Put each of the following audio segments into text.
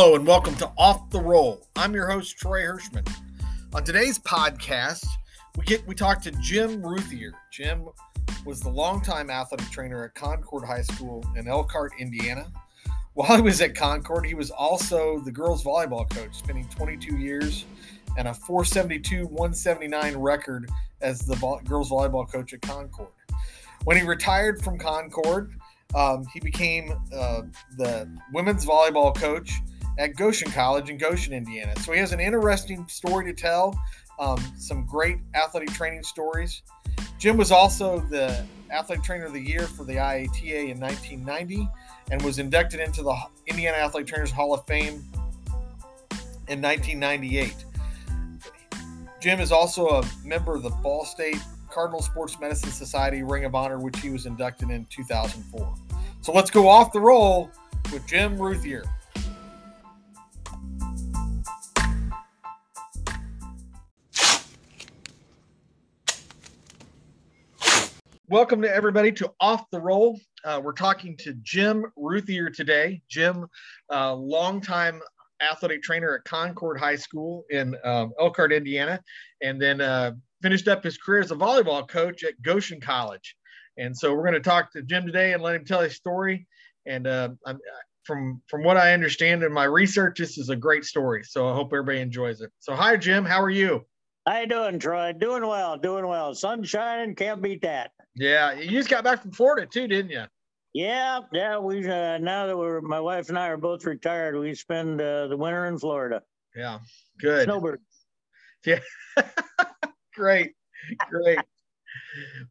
Hello and welcome to Off the Roll. I'm your host Troy Hirschman. On today's podcast, we get we talk to Jim Routhier. Jim was the longtime athletic trainer at Concord High School in Elkhart, Indiana. While he was at Concord, he was also the girls volleyball coach, spending 22 years and a 472 179 record as the vo- girls volleyball coach at Concord. When he retired from Concord, um, he became uh, the women's volleyball coach at Goshen College in Goshen, Indiana. So he has an interesting story to tell, um, some great athletic training stories. Jim was also the Athletic Trainer of the Year for the IATA in 1990 and was inducted into the Indiana Athletic Trainers Hall of Fame in 1998. Jim is also a member of the Ball State Cardinal Sports Medicine Society Ring of Honor, which he was inducted in 2004. So let's go off the roll with Jim Routhier. Welcome to everybody to Off the Roll. Uh, we're talking to Jim Routhier today. Jim, uh, longtime athletic trainer at Concord High School in um, Elkhart, Indiana, and then uh, finished up his career as a volleyball coach at Goshen College. And so we're going to talk to Jim today and let him tell his story. And uh, from from what I understand in my research, this is a great story. So I hope everybody enjoys it. So hi, Jim. How are you? How you doing, Troy? Doing well, doing well. Sun shining, can't beat that. Yeah, you just got back from Florida too, didn't you? Yeah, yeah. We uh, now that we're my wife and I are both retired, we spend uh, the winter in Florida. Yeah, good. Snowbird. Yeah, great, great.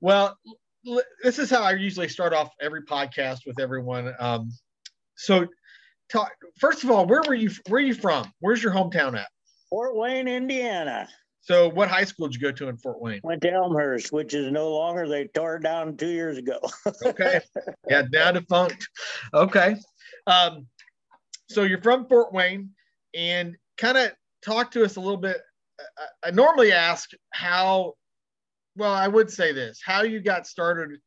Well, this is how I usually start off every podcast with everyone. Um, so, talk, first of all, where were you? Where are you from? Where's your hometown at? Fort Wayne, Indiana. So, what high school did you go to in Fort Wayne? Went to Elmhurst, which is no longer. They tore it down two years ago. okay. Yeah, now defunct. Okay. Um, so you're from Fort Wayne, and kind of talk to us a little bit. I, I normally ask how. Well, I would say this: how you got started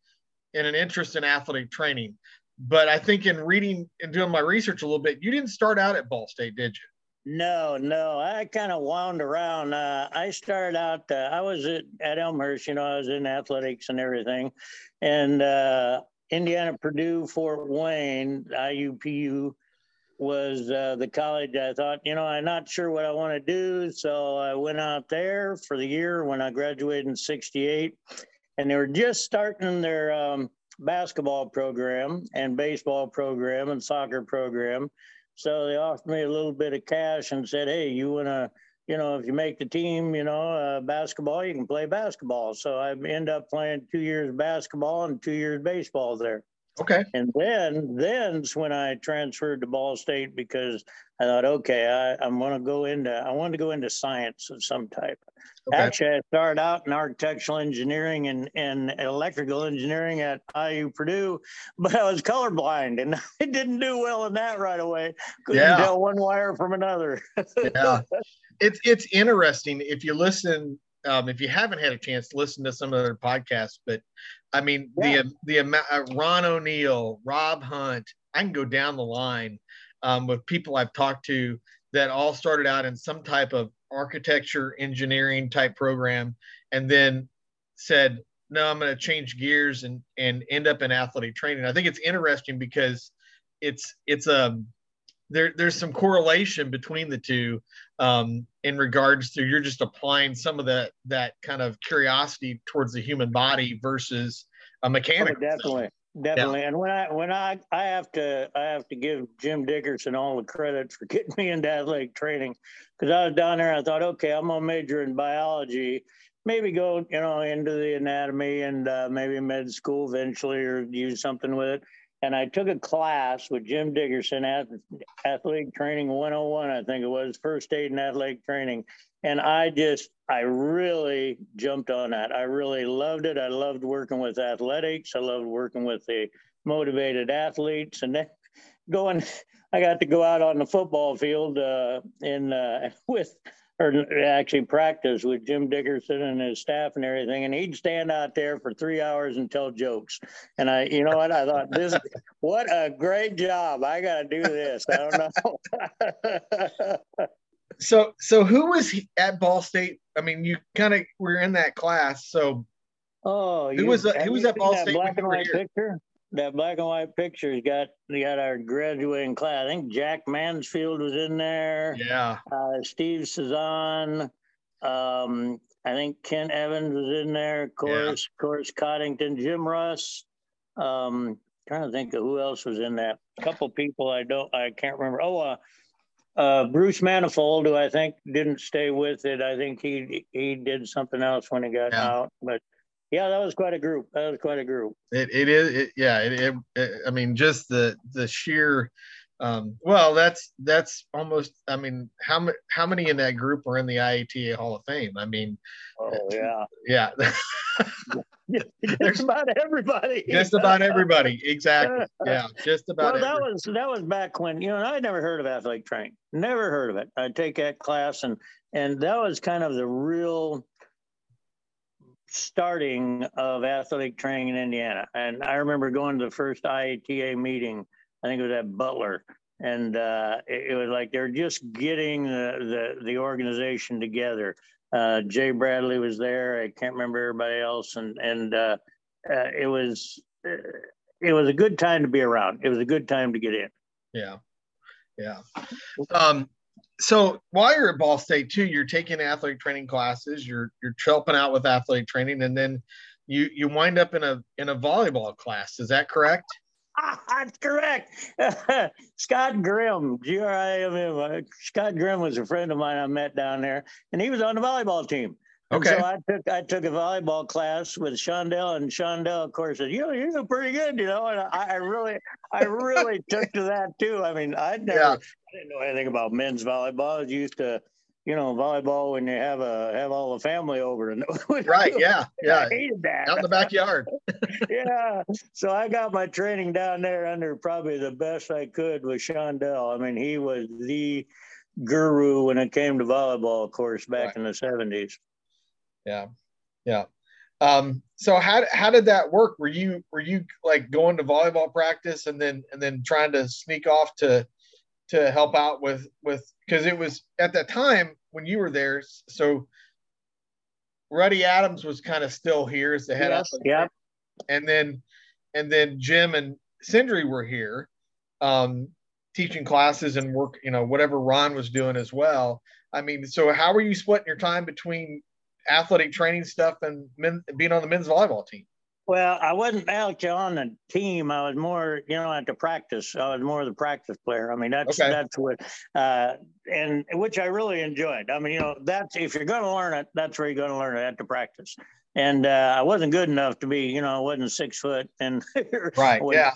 in an interest in athletic training. But I think in reading and doing my research a little bit, you didn't start out at Ball State, did you? No, no. I kind of wound around. Uh, I started out, uh, I was at, at, Elmhurst, you know, I was in athletics and everything. And uh, Indiana, Purdue, Fort Wayne, IUPU was uh, the college I thought, you know, I'm not sure what I want to do. So I went out there for the year when I graduated in 68. And they were just starting their um, basketball program and baseball program and soccer program so they offered me a little bit of cash and said, hey, you want to, you know, if you make the team, you know, uh, basketball, you can play basketball. So I end up playing two years basketball and two years baseball there. Okay. And then, then's when I transferred to Ball State because I thought, okay, I, I'm going to go into, I wanted to go into science of some type. Okay. Actually, I started out in architectural engineering and, and electrical engineering at IU Purdue, but I was colorblind and I didn't do well in that right away. Couldn't yeah. tell one wire from another. yeah, it's it's interesting if you listen. Um, if you haven't had a chance to listen to some of their podcasts, but I mean yeah. the the amount uh, Ron O'Neill, Rob Hunt, I can go down the line um, with people I've talked to that all started out in some type of architecture engineering type program and then said no i'm going to change gears and and end up in athletic training i think it's interesting because it's it's a um, there, there's some correlation between the two um, in regards to you're just applying some of that that kind of curiosity towards the human body versus a mechanic. Oh, definitely, Definitely. Yeah. And when I when I I have to I have to give Jim Dickerson all the credit for getting me into athletic training because I was down there. I thought, okay, I'm gonna major in biology, maybe go you know into the anatomy and uh, maybe med school eventually or use something with it. And I took a class with Jim Dickerson at athletic training 101, I think it was first aid and athletic training and I just I really jumped on that. I really loved it. I loved working with athletics. I loved working with the motivated athletes, and then going. I got to go out on the football field uh, in uh, with or actually practice with Jim Dickerson and his staff and everything. And he'd stand out there for three hours and tell jokes. And I, you know what? I thought this, what a great job. I got to do this. I don't know. so, so who was at Ball State? I mean, you kind of were in that class. So, oh, who was, uh, who was at Ball State? Black and white picture? That black and white picture's got got our graduating class. I think Jack Mansfield was in there. Yeah. Uh, Steve Cezanne. Um, I think Ken Evans was in there. Of course, yeah. of course, Coddington, Jim Russ. Um, trying to think of who else was in that. A couple people I don't, I can't remember. Oh, uh, uh, Bruce Manifold, who I think didn't stay with it. I think he he did something else when he got yeah. out. But yeah, that was quite a group. That was quite a group. It, it is. It, yeah. It, it, I mean, just the the sheer. Um, well, that's that's almost. I mean, how many how many in that group are in the IATA Hall of Fame? I mean. Oh yeah. Yeah. just about everybody. Just about everybody. Exactly. Yeah. Just about. Well, that everybody. was that was back when you know I never heard of athletic training. Never heard of it. I take that class and and that was kind of the real starting of athletic training in Indiana. And I remember going to the first IATA meeting, I think it was at Butler. And uh, it, it, was like they're just getting the, the, the organization together. Uh, Jay Bradley was there. I can't remember everybody else. And, and uh, uh it was, uh, it was a good time to be around. It was a good time to get in. Yeah. Yeah. Um, so while you're at Ball State too, you're taking athletic training classes. You're you're helping out with athletic training, and then you you wind up in a in a volleyball class. Is that correct? Ah, that's correct. Scott Grimm, G R I M M. Uh, Scott Grimm was a friend of mine I met down there, and he was on the volleyball team. Okay. And so I took I took a volleyball class with Shondell, and Shondell, of course, said, "You know, you're pretty good," you know. And I, I really, I really took to that too. I mean, I'd never, yeah. I didn't know anything about men's volleyball. I was used to, you know, volleyball when you have a have all the family over and right, yeah, yeah. I hated that out in the backyard. yeah, so I got my training down there under probably the best I could with Shondell. I mean, he was the guru when it came to volleyball, of course, back right. in the seventies yeah. Yeah. Um so how how did that work? Were you were you like going to volleyball practice and then and then trying to sneak off to to help out with with because it was at that time when you were there so Ruddy Adams was kind of still here as the head yes, yeah and then and then Jim and Sindri were here um teaching classes and work you know whatever Ron was doing as well. I mean so how were you splitting your time between athletic training stuff and men, being on the men's volleyball team? Well, I wasn't actually on the team. I was more, you know, at the practice. I was more the practice player. I mean, that's okay. that's what, uh, and which I really enjoyed. I mean, you know, that's if you're going to learn it, that's where you're going to learn it at the practice. And uh, I wasn't good enough to be, you know, I wasn't six foot, and right, yeah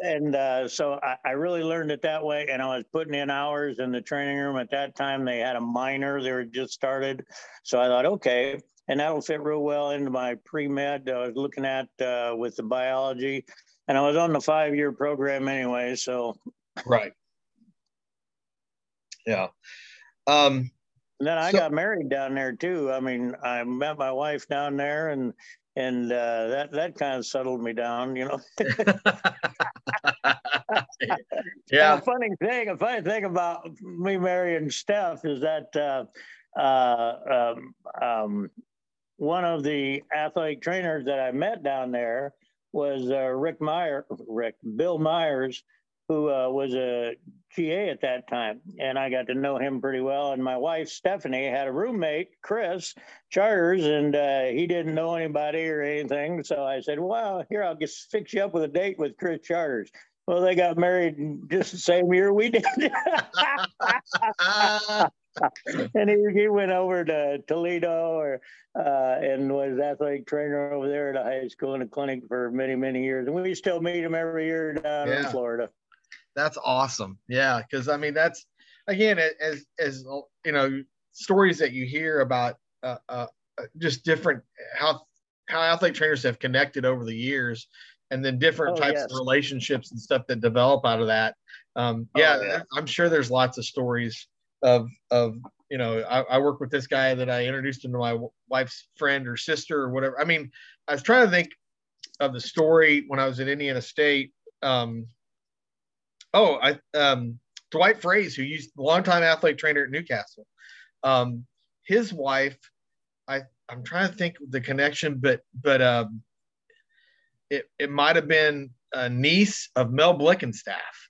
and uh, so I, I, really learned it that way. And I was putting in hours in the training room. At that time, they had a minor; they were just started. So I thought, okay, and that'll fit real well into my pre med. I was looking at uh, with the biology, and I was on the five year program anyway. So right, yeah. Um, and then I so, got married down there too. I mean, I met my wife down there, and and uh, that that kind of settled me down, you know. yeah. a funny thing, a funny thing about me marrying Steph is that uh, uh, um, um, one of the athletic trainers that I met down there was uh, Rick Meyer, Rick Bill Myers, who uh, was a GA at that time, and I got to know him pretty well. And my wife Stephanie had a roommate, Chris Charters, and uh, he didn't know anybody or anything. So I said, "Well, here I'll just fix you up with a date with Chris Charters." Well, they got married just the same year we did. and he, he went over to Toledo or, uh, and was athletic trainer over there at a high school and a clinic for many, many years. And we still meet him every year down yeah. in Florida that's awesome. Yeah, because I mean that's again as as you know stories that you hear about uh, uh, just different how how athlete trainers have connected over the years and then different oh, types yes. of relationships and stuff that develop out of that um, yeah, oh, yeah, i'm sure there's lots of stories of of you know, I, I, work with this guy that I introduced him to my wife's friend or sister or whatever. I mean, I was trying to think of the story when I was at Indiana State. Um, oh, I um, Dwight Fraze, who used longtime athlete trainer at Newcastle. Um, his wife, I I'm trying to think the connection, but but um, it it might have been a niece of Mel Blickenstaff.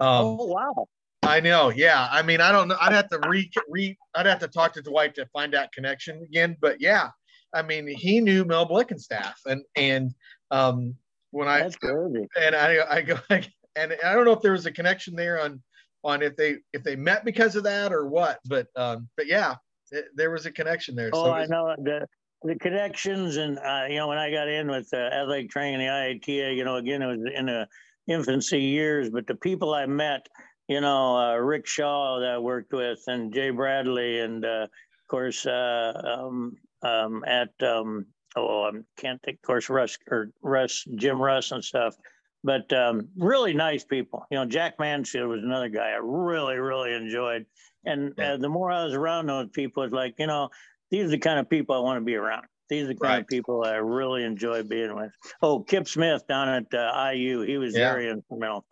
Um, oh wow! I know. Yeah. I mean, I don't know. I'd have to re, re I'd have to talk to Dwight to find that connection again. But yeah, I mean, he knew Mel Blickenstaff, and and um, when I crazy. and I I go and I don't know if there was a connection there on on if they if they met because of that or what, but um, but yeah, it, there was a connection there. Oh, so I know the the connections, and uh, you know, when I got in with uh, athletic training, and the IATA, you know, again, it was in the infancy years, but the people I met you know, uh, Rick Shaw that I worked with and Jay Bradley and uh, of course uh, um, um, at um, oh I can't think of course Russ or Russ Jim Russ and stuff, but um, really nice people. You know, Jack Mansfield was another guy I really really enjoyed, and uh, the more I was around those people, it's like you know these are the kind of people I want to be around. These are the kind right. of people I really enjoy being with. Oh, Kip Smith down at uh, IU, he was yeah. very instrumental.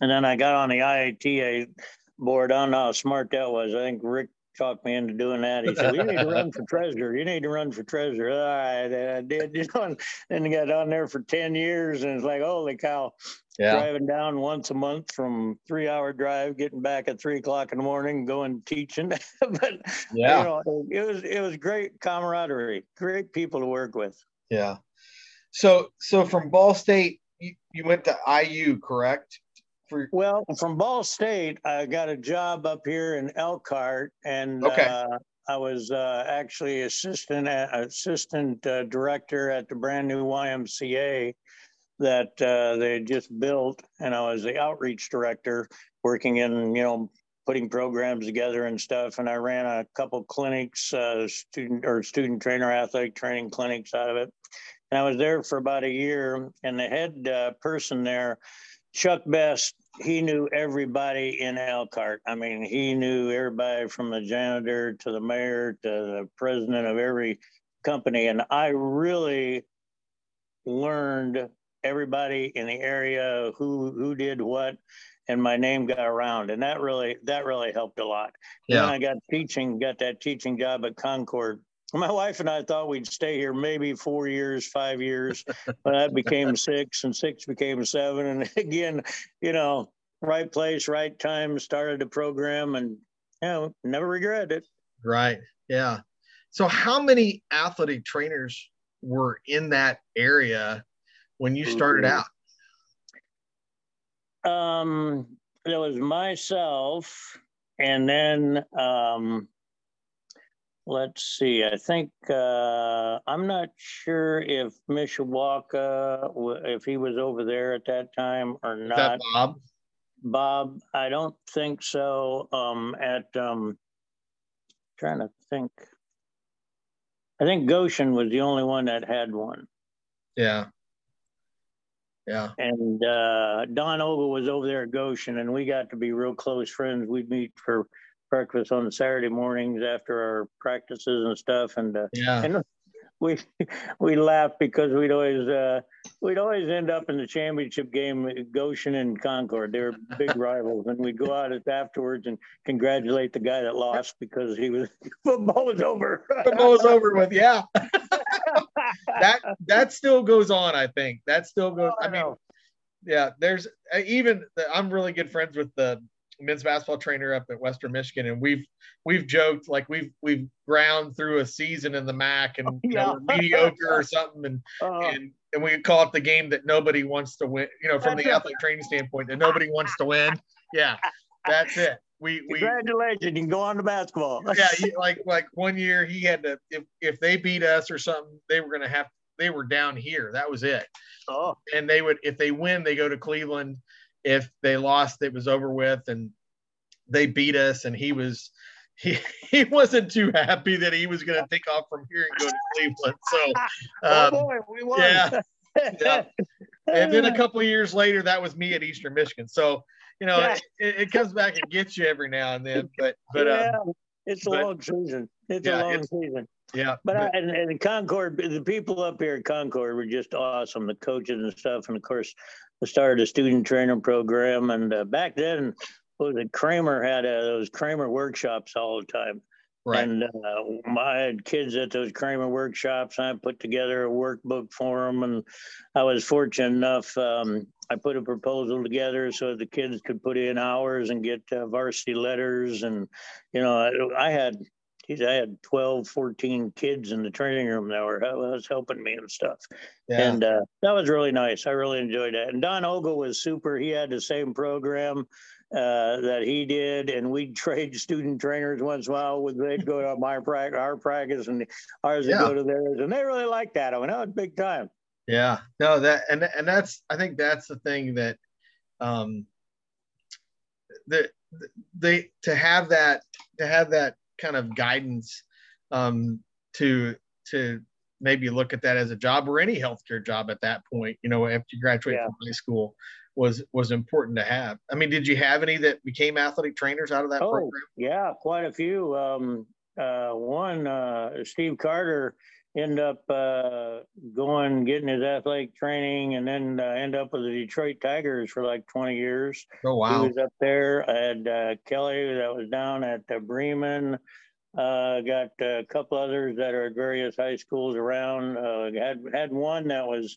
And then I got on the IATA board. I don't know how smart that was. I think Rick talked me into doing that. He said, "You need to run for treasurer. You need to run for treasurer." All right, and I did. You know, and I got on there for ten years, and it's like, holy cow! Yeah. Driving down once a month from three hour drive, getting back at three o'clock in the morning, going teaching. but yeah, you know, it was it was great camaraderie, great people to work with. Yeah. So so from Ball State, you, you went to IU, correct? For well from ball state i got a job up here in elkhart and okay. uh, i was uh, actually assistant uh, assistant uh, director at the brand new ymca that uh, they had just built. And i was the outreach director working in you know putting programs together and stuff. And i ran a couple clinics uh, student or student trainer athletic training clinics out of it. And i was there for about a year. And the head person there Chuck Best, he knew everybody in Elkhart. I mean, he knew everybody from the janitor to the mayor to the president of every company. And I really learned everybody in the area who who did what and my name got around and that really that really helped a lot yeah. Then I got teaching got that teaching job at Concord my wife and I thought we'd stay here maybe four years, five years, but that became six, and six became seven. And again, you know, right place, right time, started the program, and you know, never regret it. Right. Yeah. So, how many athletic trainers were in that area when you started out? Um, there was myself, and then um, let's see. I think uh, I'm not sure if Mishawaka, if he was over there at that time or not. Is that Bob? Bob, I don't think so. Um, at um, trying to think. I think Goshen was the only one that had one. Yeah. Yeah. And uh, Don Ogle was over there at Goshen, and we got to be real close friends. We'd meet for breakfast on Saturday mornings after our practices and stuff. And uh, yeah. And we we laugh because we'd always uh, we'd always end up in the championship game Goshen and Concord. They were big rivals, and we'd go out afterwards and congratulate the guy that lost because he was football was over. football was over with, yeah. that that still goes on. I think that still goes. Oh, I, I mean, yeah. There's uh, even I'm really good friends with the men's basketball trainer up at Western Michigan, and we've we've joked like we've we've ground through a season in the MAC and you know, mediocre or something, and uh, and and we call it the game that nobody wants to win. You know, from the athletic training standpoint, that nobody wants to win. Yeah, that's it. We, we congratulations, you can go on to basketball. yeah, he, like like one year he had to if if they beat us or something, they were going to have they were down here. That was it. Oh, and they would if they win, they go to Cleveland if they lost, it was over with, and they beat us, and he was he he wasn't too happy that he was going to take off from here and go to Cleveland. So, oh, um, oh boy, we won. Yeah, yeah. And then a couple of years later, that was me at Eastern Michigan. So, you know, yeah. it, it, comes back and gets you every now and then. But but yeah. Um, it's a but, long season. It's yeah, a long it's, season. Yeah. But, but I, and, and Concord, the people up here at Concord were just awesome. The coaches and stuff, and of course, I started a student training program. And uh, back then, was it Cramer had uh, those Cramer workshops all the time. Right. And uh, I had kids at those Cramer workshops. I put together a workbook for them, and I was fortunate enough. Um, I put a proposal together so the kids could put in hours and get uh, varsity letters. And you know, I, I had geez, I had 12, 14 kids in the training room that were was helping me and stuff. Yeah. And uh, that was really nice. I really enjoyed that. And Don Ogle was super. He had the same program uh, that he did, and we'd trade student trainers once in a while. With they'd go to my practice, our practice, and ours would go to theirs, and they really liked that. I that was big time. Yeah, no, that and and that's I think that's the thing that um that they to have that to have that kind of guidance um to to maybe look at that as a job or any healthcare job at that point you know after you graduate yeah. from high school was was important to have. I mean, did you have any that became athletic trainers out of that oh, program? Yeah, quite a few. Um, uh, one, uh, Steve Carter, end up uh, going getting his athletic training, and then uh, end up with the Detroit Tigers for like 20 years. Oh wow! He was up there. I had uh, Kelly that was down at uh, Bremen. Uh, got a couple others that are at various high schools around. Uh, had had one that was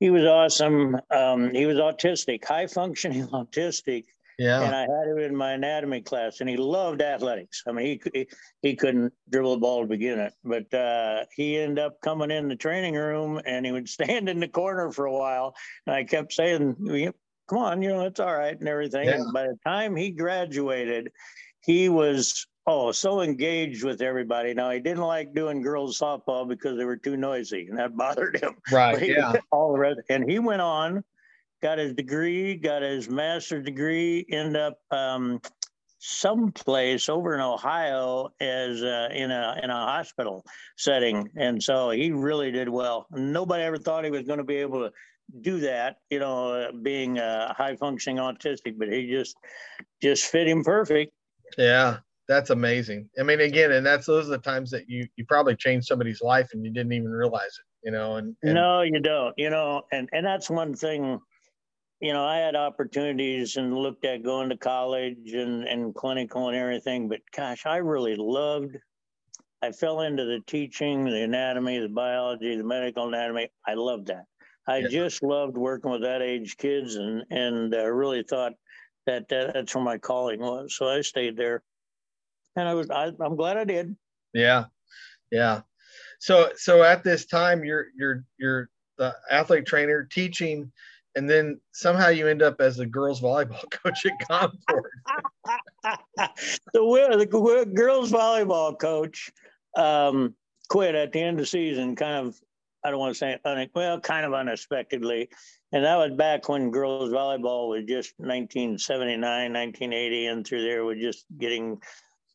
he was awesome. Um, he was autistic, high functioning autistic. Yeah. And I had him in my anatomy class, and he loved athletics. I mean, he he, he couldn't dribble a ball to begin it, but uh, he ended up coming in the training room, and he would stand in the corner for a while. And I kept saying, "Come on, you know, it's all right," and everything. Yeah. And by the time he graduated, he was oh, so engaged with everybody. Now he didn't like doing girls softball because they were too noisy, and that bothered him. Right. He, yeah. All the rest, and he went on, got his degree, got his master's degree, end up um, someplace over in Ohio as uh, in a in a hospital setting, and so he really did well. Nobody ever thought he was going to be able to do that, you know, uh, being a high functioning autistic, but he just just fit him perfect. Yeah, that's amazing. I mean, again, and that's those are the times that you you probably changed somebody's life and you didn't even realize it, you know. And, and no, you don't, you know, and and that's one thing. You know, I had opportunities and looked at going to college and and clinical and everything, but gosh, I really loved. I fell into the teaching, the anatomy, the biology, the medical anatomy. I loved that. I yeah. just loved working with that age kids, and and uh, really thought that, that that's where my calling was. So I stayed there and I was I, I'm glad I did. Yeah, yeah. So so at this time, you're you're you're the athlete trainer teaching, and then somehow you end up as the girls volleyball coach at Concord. the, the girls volleyball coach um, quit at the end of the season, kind of. I don't want to say un- well, kind of unexpectedly. And that was back when girls volleyball was just 1979, 1980, and through there was just getting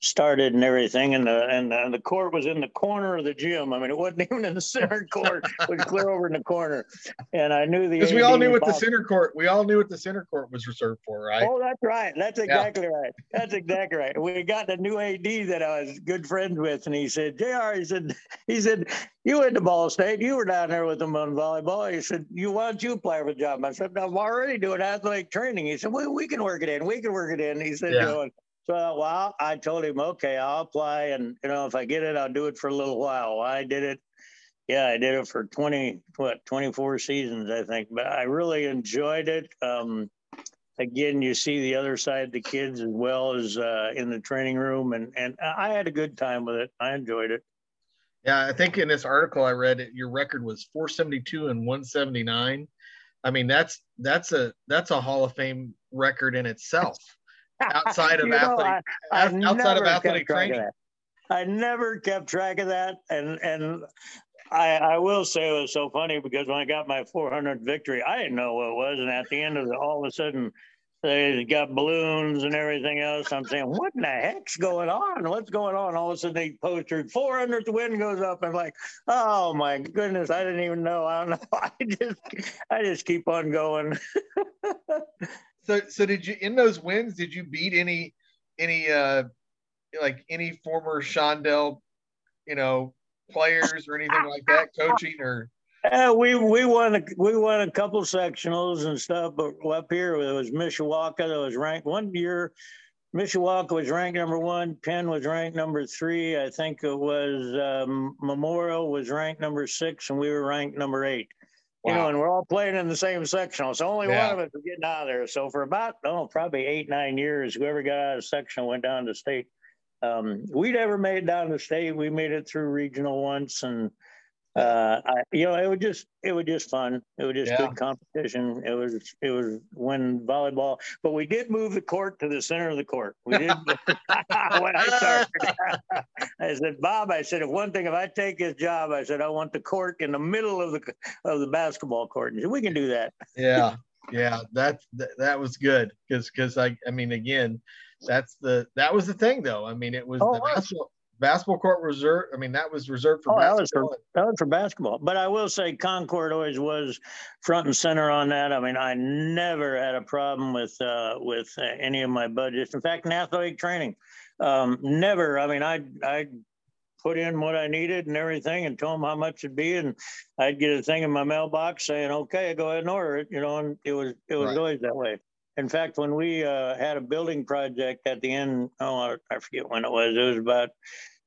started and everything, and the and the, the, court was in the corner of the gym. I mean, it wasn't even in the center court; it was clear over in the corner. And I knew the because we all knew what the center court. We all knew what the center court was reserved for, right? Oh, that's right. That's exactly yeah. right. That's exactly right. We got the new AD that I was good friends with, and he said, "Jr." He said, he said, you went to Ball State. You were down there with them on volleyball. He said, "You why don't you apply for the job?" I said, "I'm already doing athletic training." He said, "Well, we can work it in. We can work it in." He said, yeah. you know, so, well, I told him, okay, I'll apply. And, you know, if I get it, I'll do it for a little while. I did it. Yeah, I did it for 20, what, 24 seasons, I think. But I really enjoyed it. Um, again, you see the other side the kids as well as uh, in the training room. And, and I had a good time with it. I enjoyed it. Yeah, I think in this article I read, your record was 472 and 179. I mean, that's that's a that's a Hall of Fame record in itself outside of athletic I, I outside of athletic training. Of I never kept track of that, and and I, I will say it was so funny because when I got my 400 victory, I didn't know what it was, and at the end of it, all of a sudden they got balloons and everything else. I'm saying, what in the heck's going on? What's going on? All of a sudden they posted 400th win goes up. I'm like, oh my goodness, I didn't even know. I don't know. I just, I just keep on going. so so did you in those wins did you beat any any uh like any former Shondell, you know, players or anything like that, coaching or? Yeah, we we won a, we won a couple sectionals and stuff, but up here it was Mishawaka that was ranked one year. Mishawaka was ranked number one. Penn was ranked number three. I think it was um, Memorial was ranked number six, and we were ranked number eight. Wow. You know, and we're all playing in the same sectional. So only yeah. one of us was getting out of there. So for about oh, probably eight nine years, whoever got out of sectional went down to state. Um, we never made it down to state. We made it through regional once, and uh, I, you know, it was just it was just fun. It was just yeah. good competition. It was it was when volleyball, but we did move the court to the center of the court. We did when I started. I said, Bob, I said, if one thing, if I take his job, I said I want the court in the middle of the of the basketball court. And said, we can do that. yeah, yeah, that that, was good because because I I mean again, that's the that was the thing though. I mean it was oh, the basketball basketball court reserved. I mean, that was reserved for. Oh, that was for that was for basketball. But I will say, Concord always was front and center on that. I mean, I never had a problem with uh, with uh, any of my budgets. In fact, in athletic training, um, never. I mean, I I put in what I needed and everything, and told them how much it'd be, and I'd get a thing in my mailbox saying, "Okay, go ahead and order it." You know, and it was it was right. always that way. In fact, when we uh, had a building project at the end, oh, I forget when it was. It was about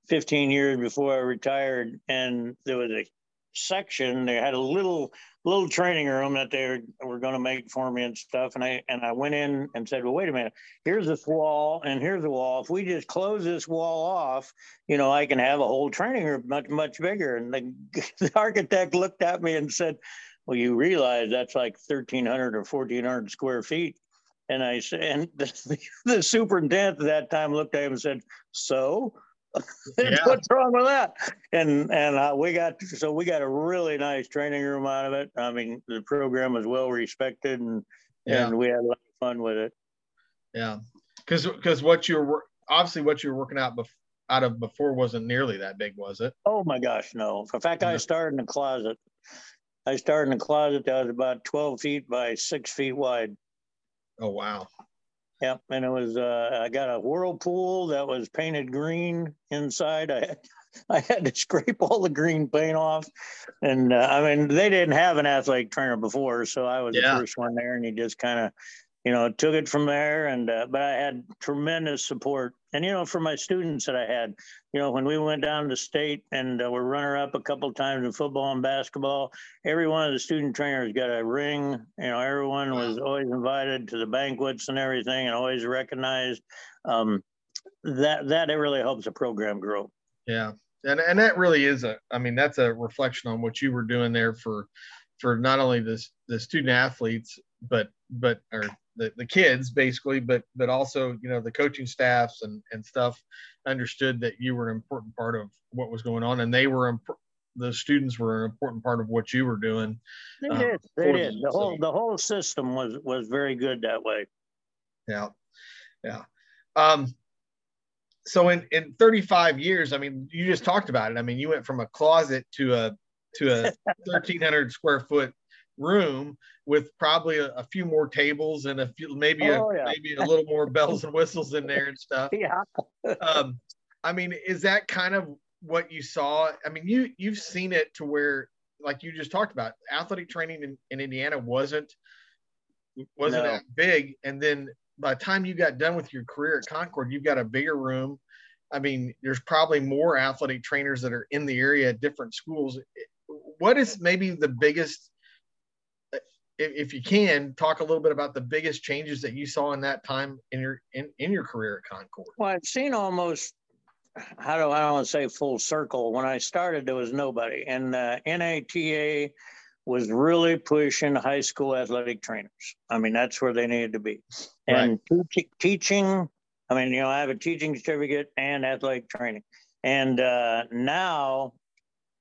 15 years before I retired, and there was a section. They had a little little training room that they were, going to make for me and stuff. And I and I went in and said, "Well, wait a minute. Here's this wall, and here's the wall. If we just close this wall off, you know, I can have a whole training room much much bigger." And the, the architect looked at me and said, "Well, you realize that's like 1,300 or 1,400 square feet." And I said, and the, the superintendent at that time looked at him and said, "So." Yeah. What's wrong with that? And and uh, we got so we got a really nice training room out of it. I mean, the program was well respected, and yeah. and we had a lot of fun with it. Yeah, because because what you were obviously what you were working out bef- out of before wasn't nearly that big, was it? Oh my gosh, no. In fact, I started in a closet. I started in a closet that was about twelve feet by six feet wide. Oh wow. Yep, and it was uh, I got a whirlpool that was painted green inside. I had, I had to scrape all the green paint off, and uh, I mean they didn't have an athletic trainer before, so I was yeah. the first one there, and he just kind of you know, took it from there. And uh, but I had tremendous support, and you know, for my students that I had, you know, when we went down to state and uh, were runner up a couple times in football and basketball, every one of the student trainers got a ring. You know, everyone was always invited to the banquets and everything, and always recognized. Um, that that it really helps the program grow. Yeah, and and that really is a. I mean, that's a reflection on what you were doing there for for not only the the student athletes but but or the, the kids basically, but but also you know the coaching staffs and and stuff understood that you were an important part of what was going on, and they were imp- the students were an important part of what you were doing. They uh, did. They did. The whole the whole system was was very good that way. Yeah, yeah. Um, so in in 35 years, I mean, you just talked about it. I mean, you went from a closet to a to a 1,300 square foot room with probably a, a, few more tables and a few maybe oh, a yeah. maybe a little more bells and whistles in there and stuff. Yeah. um, I mean, is that kind of what you saw? I mean, you you've seen it to where, like you just talked about, athletic training in, in Indiana wasn't wasn't no. that big, and then by the time you got done with your career at Concord, you've got a bigger room. I mean, there's probably more athletic trainers that are in the area at different schools. What is maybe the biggest if, if you can talk a little bit about the biggest changes that you saw in that time in your in, in your career at Concord. Well, I've seen almost how do I don't want to say full circle. When I started, there was nobody, and uh, NATA was really pushing high school athletic trainers. I mean, that's where they needed to be, and right. teaching. I mean, you know, I have a teaching certificate and athletic training, and uh, now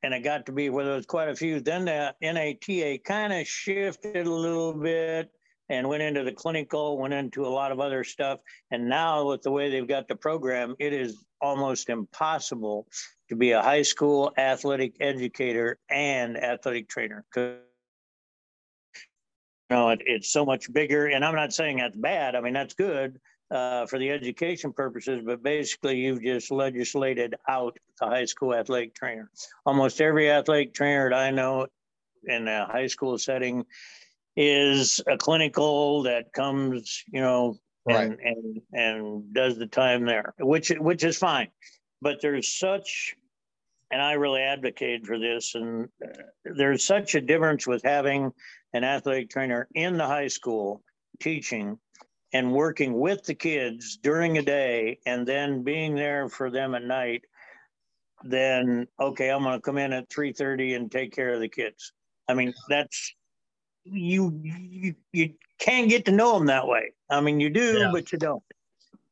and it got to be where there was quite a few. Then the NATA kind of shifted a little bit and went into the clinical, went into a lot of other stuff. And now with the way they've got the program, it is almost impossible to be a high school athletic educator and athletic trainer. You know, it, it's so much bigger. And I'm not saying that's bad. I mean, that's good. Uh, for the education purposes, but basically you've just legislated out the high school athletic trainer. Almost every athletic trainer that I know in a high school setting is a clinical that comes, you know, right. and, and and does the time there, which which is fine. But there's such, and I really advocate for this, and there's such a difference with having an athletic trainer in the high school teaching and working with the kids during a day and then being there for them at night then okay i'm going to come in at 3.30 and take care of the kids i mean that's you you you can't get to know them that way i mean you do yeah. but you don't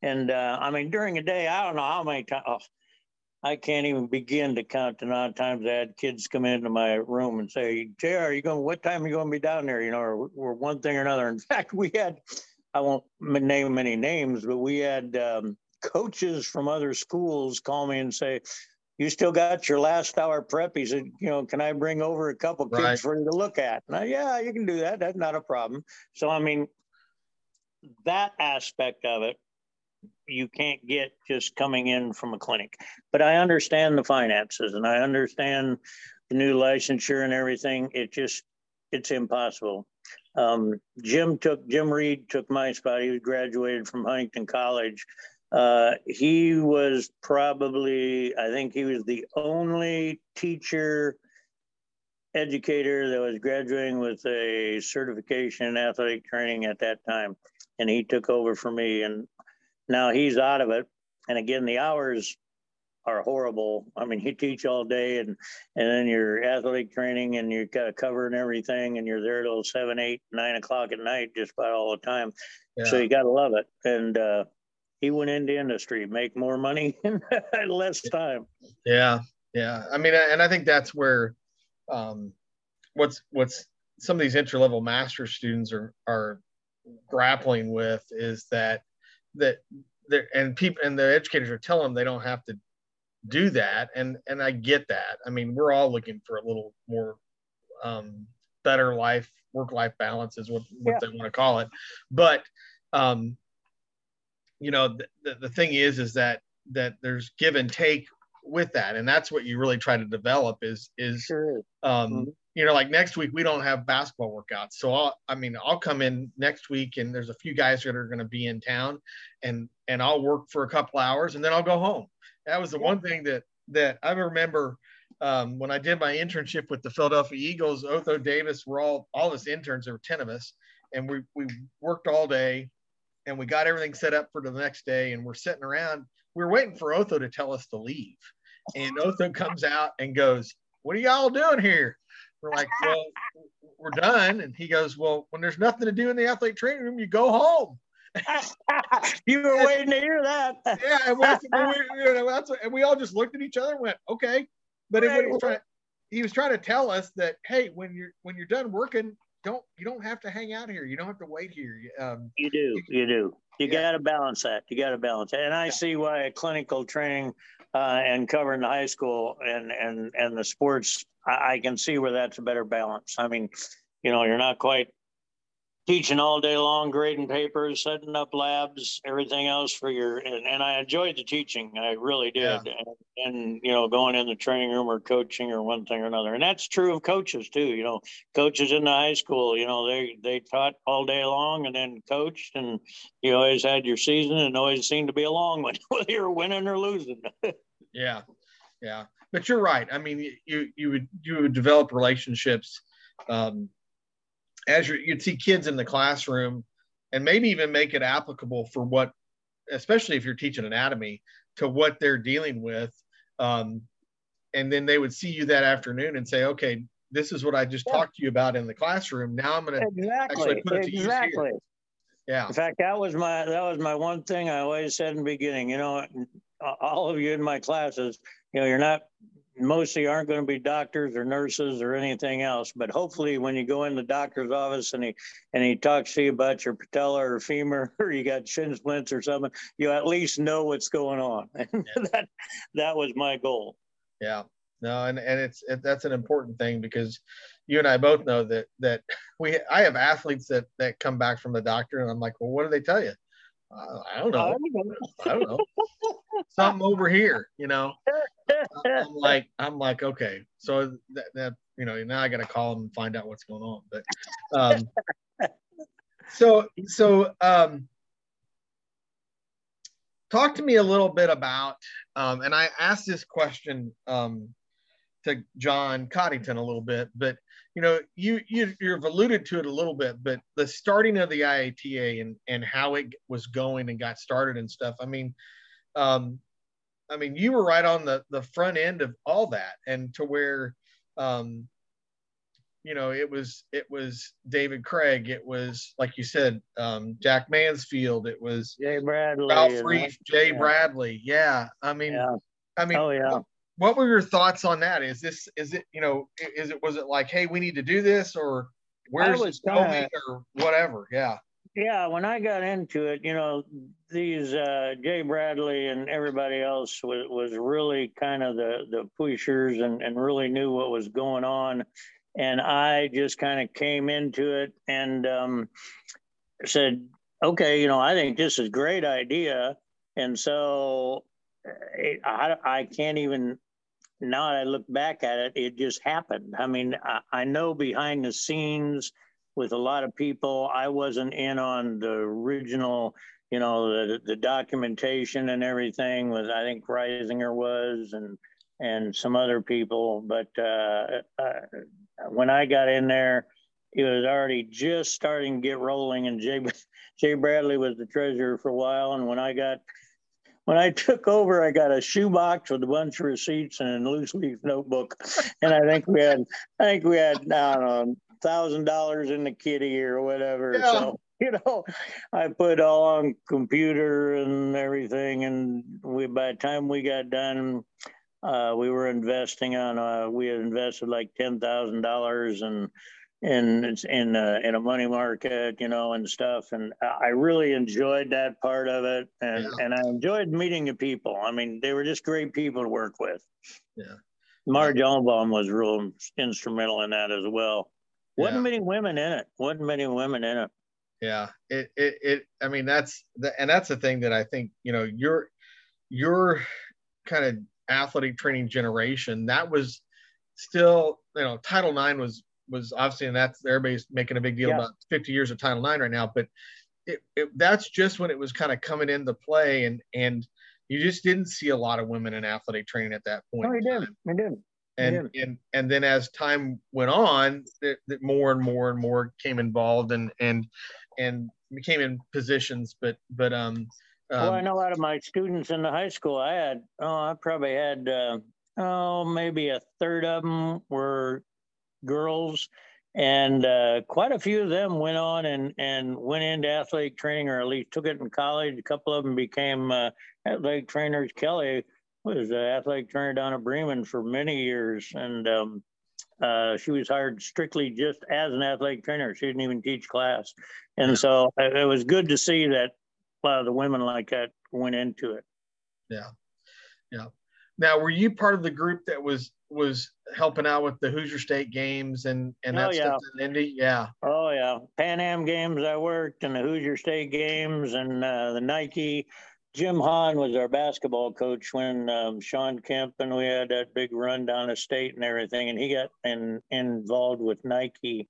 and uh, i mean during a day i don't know how many times oh, I can't even begin to count the amount of times I had kids come into my room and say, "Jr, are you going? What time are you going to be down there?" You know, or, or one thing or another. In fact, we had I won't name many names, but we had um, coaches from other schools call me and say, "You still got your last hour prep?" He said, "You know, can I bring over a couple kids right. for you to look at?" And I, yeah, you can do that. That's not a problem. So I mean, that aspect of it, you can't get just coming in from a clinic. But I understand the finances and I understand the new licensure and everything. It just it's impossible. Um, Jim took Jim Reed took my spot. He graduated from Huntington College. Uh, he was probably, I think he was the only teacher educator that was graduating with a certification in athletic training at that time. And he took over for me. And now he's out of it. And again, the hours are horrible. I mean, you teach all day and and then your athletic training and you got to cover and everything, and you're there till seven, eight, nine o'clock at night just about all the time. Yeah. So you got to love it. And uh, he went into industry, make more money in less time. Yeah, yeah. I mean, and I think that's where um, what's what's some of these entry level master students are are grappling with is that that there and people and the educators are telling them they don't have to do that and and i get that i mean we're all looking for a little more um, better life work life balance is what, what yeah. they want to call it but um, you know the, the, thing is is that that there's give and take with that and that's what you really try to develop is is sure. um, mm-hmm. you know like next week we don't have basketball workouts so i'll i mean i'll come in next week and there's a few guys that are going to be in town and and i'll work for a couple hours and then i'll go home that was the yeah. one thing that that I remember um, when I did my internship with the Philadelphia Eagles. Otho Davis, we're all all of us interns. There were ten of us, and we we worked all day, and we got everything set up for the next day. And we're sitting around. We were waiting for Otho to tell us to leave, and Otho comes out and goes, "What are y'all doing here?" We're like, "Well, we're done." And he goes, "Well, when there's nothing to do in the athletic training room, you go home." you were waiting to hear that. yeah, and we, you know, that's, and we all just looked at each other and went, "Okay." But right. he was trying, he was trying to tell us that, hey, when you're when you're done working, don't you don't have to hang out here. You don't have to wait here. Um, you do. You do. You yeah. got to balance that. You got to balance it. And I see why a clinical training uh, and covering the high school and and and the sports, I, I can see where that's a better balance. I mean, you know, you're not quite teaching all day long, grading papers, setting up labs, everything else for your, and, and I enjoyed the teaching. I really did. Yeah. And, and, you know, going in the training room or coaching or one thing or another. And that's true of coaches too. You know, coaches in the high school, you know, they, they taught all day long and then coached and you always had your season and always seemed to be a long one, whether you're winning or losing. yeah. Yeah. But you're right. I mean, you, you would, you would develop relationships, um, as you you'd see kids in the classroom and maybe even make it applicable for what especially if you're teaching anatomy to what they're dealing with um, and then they would see you that afternoon and say okay this is what i just yeah. talked to you about in the classroom now i'm going to exactly. actually put it to exactly. use here. yeah in fact that was my that was my one thing i always said in the beginning you know all of you in my classes you know you're not mostly aren't going to be doctors or nurses or anything else. But hopefully, when you go in the doctor's office and he and he talks to you about your patella or femur or you got shin splints or something, you at least know what's going on. And yeah. that that was my goal. Yeah. No, and, and it's it, that's an important thing because you and I both know that that we I have athletes that that come back from the doctor and I'm like, well, what do they tell you? Uh, I don't know. I don't know. Something over here, you know. I'm like, I'm like, okay. So that, that you know, now I got to call him and find out what's going on. But um, so so um, talk to me a little bit about, um, and I asked this question um, to John Coddington a little bit, but you know, you, you you've alluded to it a little bit, but the starting of the IATA and and how it was going and got started and stuff. I mean, um, I mean, you were right on the the front end of all that, and to where, um, you know, it was it was David Craig, it was like you said, um, Jack Mansfield, it was Jay Bradley, Ralph Reiff, Jay yeah. Bradley. Yeah, I mean, yeah. I mean, oh yeah what were your thoughts on that? Is this is it you know is it was it like hey we need to do this or where's it going or whatever? Yeah. Yeah, when I got into it, you know, these uh, Jay Bradley and everybody else was, was really kind of the the pushers and, and really knew what was going on, and I just kind of came into it and um, said, okay, you know, I think this is a great idea, and so eh, I, I can't even now I look back at it, it just happened. I mean, I, I, know behind the scenes with a lot of people, I wasn't in on the original, you know, the, the documentation and everything was, I think Reisinger was and, and some other people. But uh, uh, when I got in there, it was already just starting to get rolling and Jay, Jay Bradley was the treasurer for a while. And when I got when I took over, I got a shoebox with a bunch of receipts and a loose leaf notebook, and I think we had, I think we had, I don't know, thousand dollars in the kitty or whatever. Yeah. So you know, I put all on computer and everything, and we by the time we got done, uh, we were investing on. Uh, we had invested like ten thousand dollars and in in a, in a money market, you know, and stuff. And I really enjoyed that part of it, and yeah. and I enjoyed meeting the people. I mean, they were just great people to work with. Yeah, Marge yeah. Allenbaum was real instrumental in that as well. Wasn't yeah. many women in it. Wasn't many women in it. Yeah, it it, it I mean that's the and that's the thing that I think you know your your kind of athletic training generation that was still you know Title IX was was obviously, and that's everybody's making a big deal yeah. about 50 years of Title IX right now, but it, it, that's just when it was kind of coming into play, and and you just didn't see a lot of women in athletic training at that point. No, we didn't. We did. And, and and then as time went on, that, that more and more and more came involved and and and became in positions. But but um, um well, I know out of my students in the high school, I had oh, I probably had uh, oh maybe a third of them were girls, and uh, quite a few of them went on and and went into athletic training, or at least took it in college. A couple of them became uh, athletic trainers. Kelly was an athletic trainer down at Bremen for many years, and um, uh, she was hired strictly just as an athletic trainer. She didn't even teach class, and so it was good to see that a lot of the women like that went into it. Yeah, yeah. Now, were you part of the group that was was helping out with the Hoosier State games and and that oh, yeah. stuff in Indy? Yeah. Oh yeah, Pan Am games I worked and the Hoosier State games and uh, the Nike. Jim Hahn was our basketball coach when um, Shawn Kemp and we had that big run down the state and everything, and he got in, involved with Nike.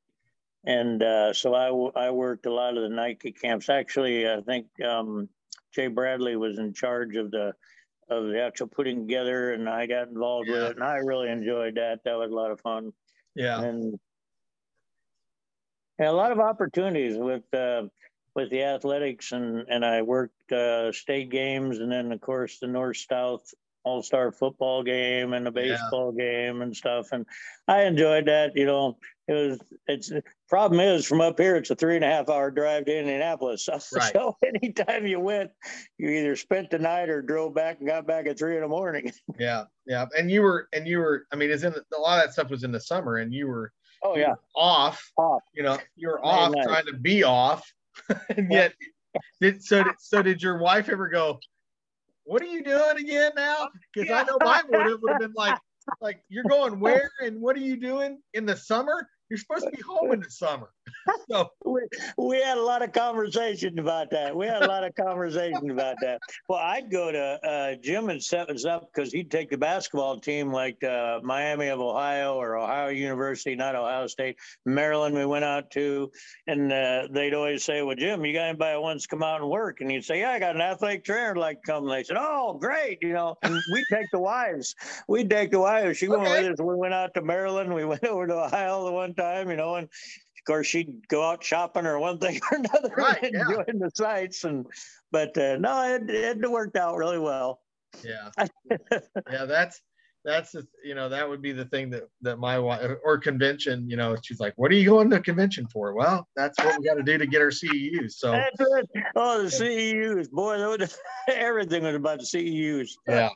And uh, so I, I worked a lot of the Nike camps. Actually, I think um, Jay Bradley was in charge of the of the actual putting together, and I got involved yeah. with it, and I really enjoyed that. That was a lot of fun. Yeah, and, and a lot of opportunities with uh, with the athletics, and and I worked uh, state games, and then of course the North South all star football game and the baseball yeah. game and stuff. And I enjoyed that. You know, it was, it's, problem is from up here, it's a three and a half hour drive to Indianapolis. So, right. so anytime you went, you either spent the night or drove back and got back at three in the morning. Yeah. Yeah. And you were, and you were, I mean, it's in a lot of that stuff was in the summer and you were, oh, yeah, off, off, you know, you were off nice. trying to be off. and yet, did, so, did, so did your wife ever go, what are you doing again now? Because I know mine would have, would have been like, like you're going where and what are you doing in the summer? You're supposed to be home in the summer. so we, we had a lot of conversation about that. We had a lot of conversation about that. Well, I'd go to uh, Jim and set us up because he'd take the basketball team like uh, Miami of Ohio or Ohio University, not Ohio State, Maryland. We went out to, and uh, they'd always say, "Well, Jim, you got anybody that wants to come out and work?" And he'd say, "Yeah, I got an athletic trainer like come." And they said, "Oh, great!" You know, and we'd take the wives. We'd take the wives. She okay. went with us. We went out to Maryland. We went over to Ohio the one time, you know, and of course she'd go out shopping or one thing or another right, and yeah. enjoying the sights and but uh, no it, it worked out really well yeah yeah that's that's the you know that would be the thing that that my wife or convention you know she's like what are you going to convention for well that's what we got to do to get our ceus so oh the ceus boy everything was about the ceus yeah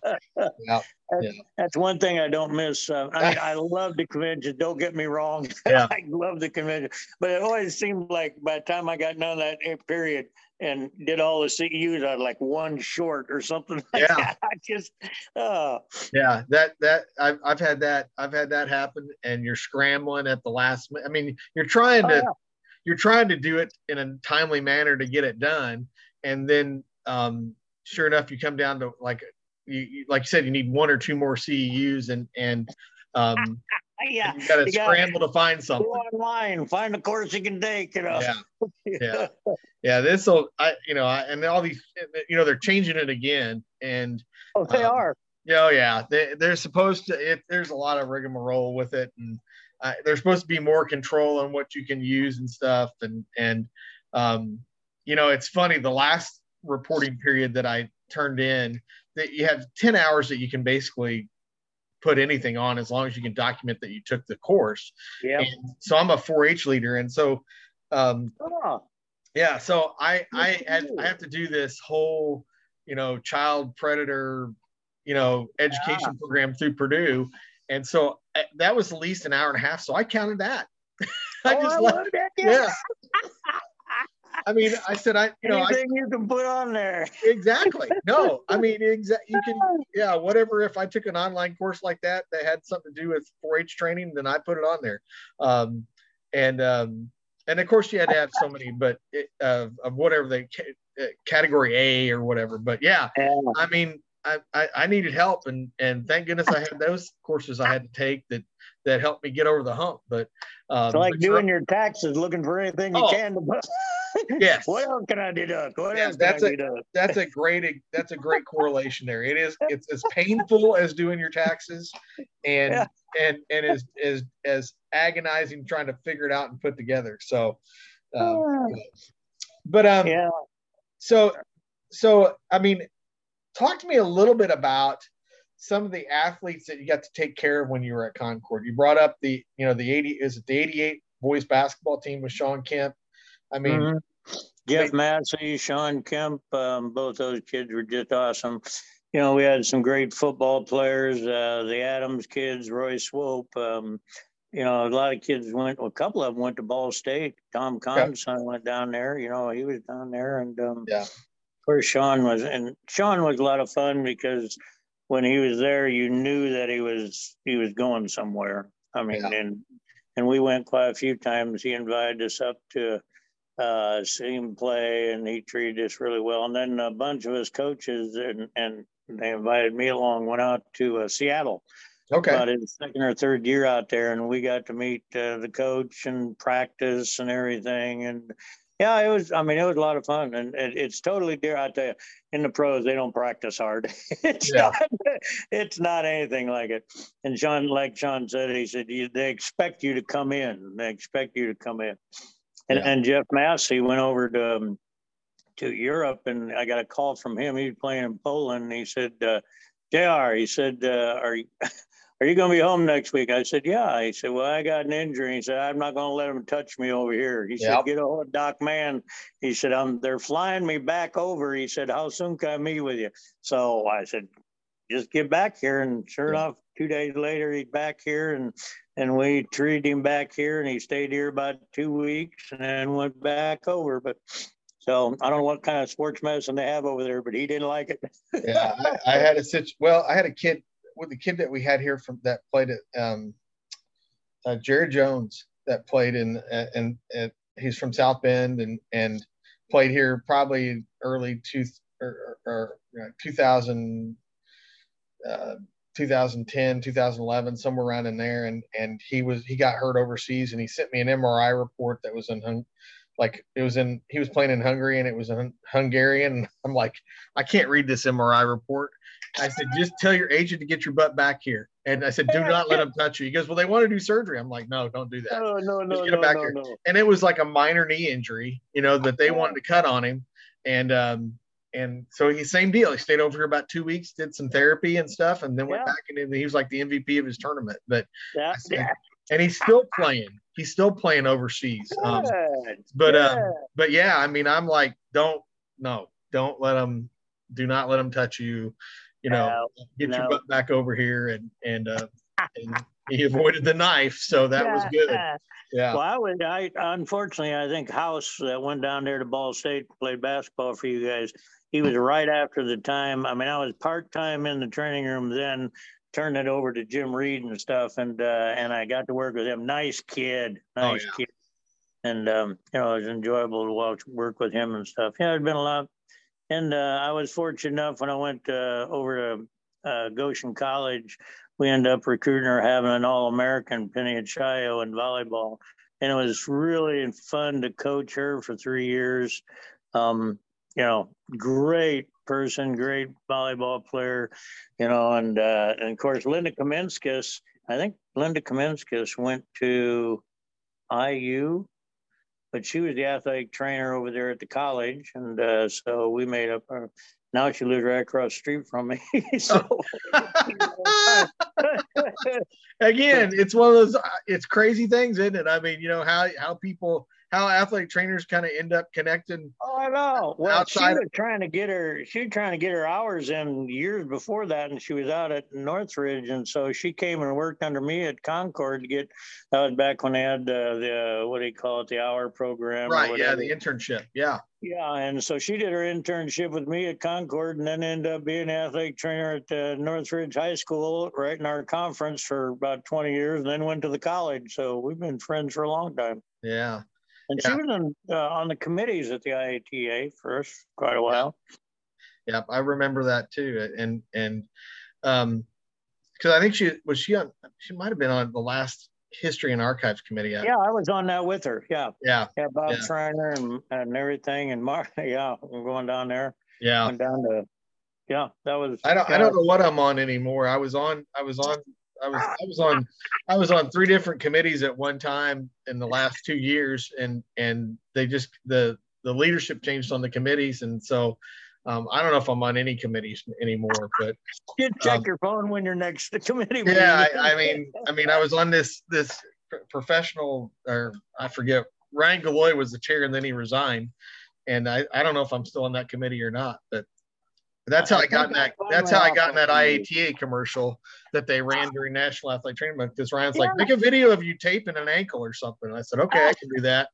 yeah that's, yeah. that's one thing I don't miss. Uh, I mean, I love the convention. Don't get me wrong. Yeah. I love the convention, but it always seemed like by the time I got done that period and did all the CEUs, on like one short or something like yeah. that. I just, oh. Yeah, that that I've I've had that I've had that happen, and you're scrambling at the last. I mean, you're trying oh, to. Yeah. You're trying to do it in a timely manner to get it done, and then um, sure enough, you come down to like you, like you said, you need one or two more CEUs and and um, yeah, you got to scramble to find something. Go online, find a course you can take. You know. Yeah, yeah, yeah. This will, I, you know, I, and all these, you know, they're changing it again, and oh, they um, are. Yeah, oh, yeah. They they're supposed to. It, there's a lot of rigmarole with it, and uh, there's supposed to be more control on what you can use and stuff, and and um, you know, it's funny. The last reporting period that I turned in, that you have 10 hours that you can basically put anything on as long as you can document that you took the course. Yeah. So I'm a 4-H leader, and so um, oh. Yeah, so I I had I have to do this whole you know child predator you know education yeah. program through Purdue, and so uh, that was at least an hour and a half. So I counted that. I oh, just I yeah. I mean, I said, I, you know, anything I, you can put on there. Exactly. No, I mean, exactly. You can, yeah, whatever. If I took an online course like that that had something to do with 4-H training, then I put it on there. Um, and um, and of course, you had to have so many, but it, uh, of whatever they uh, category A or whatever. But yeah. I mean, I, I, I needed help, and and thank goodness I had those courses I had to take that that helped me get over the hump. But um, it's like doing your taxes, looking for anything you oh, can to yes. what else can I deduct? What yes, that's a, That's a great that's a great correlation there. It is it's as painful as doing your taxes and yeah. And and as as as agonizing trying to figure it out and put together. So um, but um yeah. so so I mean talk to me a little bit about some of the athletes that you got to take care of when you were at Concord. You brought up the, you know, the 80 is it the 88 boys basketball team with Shawn Kemp. I mean, mm-hmm. Jeff Massey, Shawn Kemp, um, both those kids were just awesome. You know, we had some great football players, uh, the Adams kids, Roy Swope. Um, you know, a lot of kids went, well, a couple of them went to Ball State. Tom Kahn's son went down there. You know, he was down there. And um, yeah. of course, Shawn was, and Shawn was a lot of fun because when he was there, you knew that he was he was going somewhere. I mean, yeah. and and we went quite a few times. He invited us up to uh, see him play, and he treated us really well. And then a bunch of his coaches and and they invited me along. Went out to uh, Seattle. Okay. About his second or third year out there, and we got to meet uh, the coach and practice and everything. And yeah, it was. I mean, it was a lot of fun, and it, it's totally different. I tell you, in the pros, they don't practice hard. it's yeah. not. It's not anything like it. And John, like John said, he said they expect you to come in. They expect you to come in. And, yeah. and Jeff Massey went over to um, to Europe, and I got a call from him. He was playing in Poland. And he said, uh, "Jr." He said, uh, "Are you?" Are you going to be home next week? I said, Yeah. He said, Well, I got an injury. He said, I'm not going to let him touch me over here. He yep. said, Get a hold of Doc Man." He said, um, They're flying me back over. He said, How soon can I meet with you? So I said, Just get back here. And sure enough, two days later, he's back here. And and we treated him back here and he stayed here about two weeks and then went back over. But so I don't know what kind of sports medicine they have over there, but he didn't like it. yeah, I, I, had a situ- well, I had a kid with the kid that we had here from that played at um, uh, Jared Jones that played in in, in he's from South Bend and and played here probably early two or, or, or 2000 uh, 2010 2011 somewhere around in there and and he was he got hurt overseas and he sent me an mri report that was in like it was in he was playing in hungary and it was in hungarian. I'm like i can't read this mri report. I said just tell your agent to get your butt back here. And i said do not let them touch you. He goes well they want to do surgery. I'm like no don't do that. No no no, no, back no, here. no. And it was like a minor knee injury you know that they wanted to cut on him. And um and so he same deal. He stayed over here about two weeks, did some therapy and stuff, and then went yeah. back and he was like the MVP of his tournament. But yeah, said, and he's still playing. He's still playing overseas. Um, but uh, but yeah, I mean, I'm like, don't no, don't let them, do not let them touch you. You know, no, get no. your butt back over here, and and, uh, and he avoided the knife, so that yeah. was good. Yeah. Well, I would. I unfortunately, I think House that went down there to Ball State played basketball for you guys he was right after the time. I mean, I was part time in the training room then, turned it over to Jim Reed and stuff, and uh, and I got to work with him. Nice kid, oh, nice oh, yeah. kid, and um, you know, it was enjoyable to watch work with him and stuff. Yeah, it'd been a lot, and uh, I was fortunate enough when I went uh, over to uh, Goshen College. We ended up recruiting her having an All American Penny Chayo in volleyball, and it was really fun to coach her for three years. Um, you know, great person, great volleyball player, you know, and uh, and of course Linda Kaminskis. I think Linda Kaminskis went to IU, but she was the athletic trainer over there at the college, and uh, so we made up. Our, now she lives right across the street from me. so again, it's one of those. Uh, it's crazy things, isn't it? I mean, you know how how people how athletic trainers kind of end up connecting. Oh, I know. Well, she was of- trying to get her. She was trying to get her hours in years before that, and she was out at Northridge, and so she came and worked under me at Concord to get. That was back when they had uh, the what do you call it, the hour program? Right. Yeah, the internship. Yeah. Yeah, and so she did her internship with me at Concord, and then ended up being an athletic trainer at uh, Northridge High School, right in our conference for about twenty years, and then went to the college. So we've been friends for a long time. Yeah. And yeah. she was on, uh, on the committees at the IATA for us quite a while. Yeah, I remember that too. And, and, um, because I think she was she on she might have been on the last history and archives committee. Yeah, I was on that with her. Yeah. Yeah. Yeah, Bob yeah. Schreiner and, and everything. And Mark, yeah, we're going down there. Yeah. Went down to yeah, that was I don't I don't know what I'm on anymore. I was on I was on I was I was on I was on three different committees at one time in the last two years, and and they just the the leadership changed on the committees, and so um, I don't know if I'm on any committees anymore. But you check um, your phone when you're next to committee. Yeah, I, I, mean, I mean, I was on this this professional, or I forget. Ryan Galloy was the chair, and then he resigned. And I, I don't know if I'm still on that committee or not, but that's how I got in that. That's how I got in that IATA commercial that they ran during National Athletic Training Month. Because Ryan's like, make a video of you taping an ankle or something. And I said, okay, I can do that.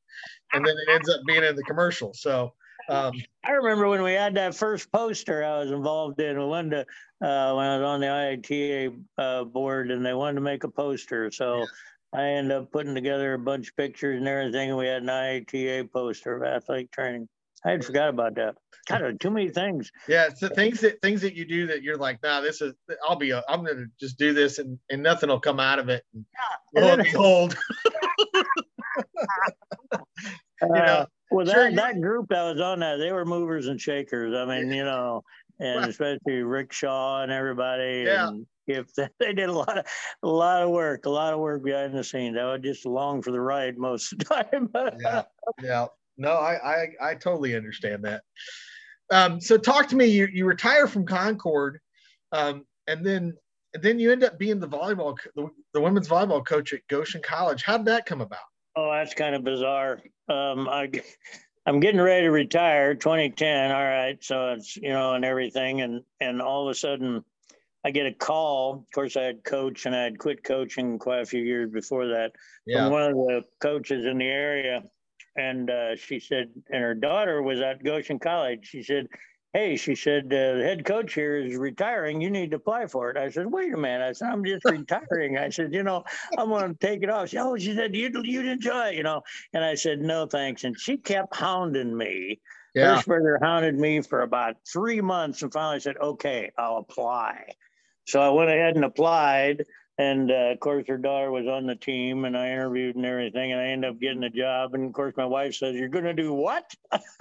And then it ends up being in the commercial. So um, I remember when we had that first poster I was involved in Linda uh, when I was on the IATA uh, board, and they wanted to make a poster. So. Yeah. I ended up putting together a bunch of pictures and everything, and we had an IATA poster of athletic training. I had forgot about that. God, too many things. Yeah, it's the things that things that you do that you're like, nah, this is. I'll be. i am gonna just do this, and and nothing will come out of it. And yeah. lo and behold. you know, uh, well, that, sure, that group that was on that, they were movers and shakers. I mean, you know, and right. especially Rick Shaw and everybody. Yeah. And if they did a lot of a lot of work, a lot of work behind the scenes. I was just along for the ride most of the time. yeah, yeah. No, I, I, I totally understand that. Um, so talk to me. You, you retire from Concord, um, and then and then you end up being the volleyball the, the women's volleyball coach at Goshen College. How did that come about? Oh, that's kind of bizarre. Um, I, I'm getting ready to retire, 2010. All right, so it's you know and everything, and and all of a sudden, I get a call. Of course, I had coached and I had quit coaching quite a few years before that yeah. from one of the coaches in the area and uh, she said, and her daughter was at Goshen College. She said, hey, she said, uh, the head coach here is retiring. You need to apply for it. I said, wait a minute. I said, I'm just retiring. I said, you know, I'm going to take it off. She, oh, she said, you'd, you'd enjoy it, you know. And I said, no, thanks. And she kept hounding me. Yeah. Hirschberger hounded me for about three months and finally said, okay, I'll apply. So I went ahead and applied. And uh, of course, her daughter was on the team, and I interviewed and everything, and I ended up getting the job. And of course, my wife says, "You're going to do what?"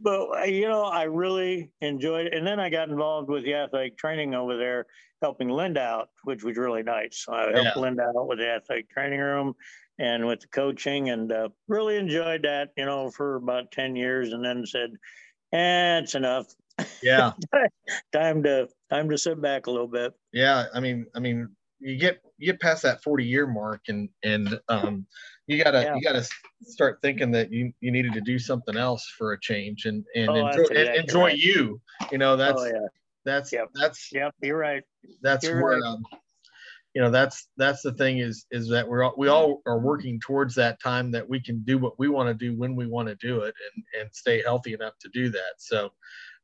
but you know, I really enjoyed it. And then I got involved with the athletic training over there, helping Linda out, which was really nice. So I helped yeah. Linda out with the athletic training room and with the coaching, and uh, really enjoyed that. You know, for about ten years, and then said, eh, "It's enough." Yeah. time to time to sit back a little bit. Yeah, I mean, I mean, you get you get past that 40 year mark and and um you gotta yeah. you gotta start thinking that you you needed to do something else for a change and and oh, enjoy, exactly enjoy right. you you know that's oh, yeah. that's yep. that's yep you're right that's you're where right. um, you know that's that's the thing is is that we're all, we all are working towards that time that we can do what we want to do when we want to do it and and stay healthy enough to do that so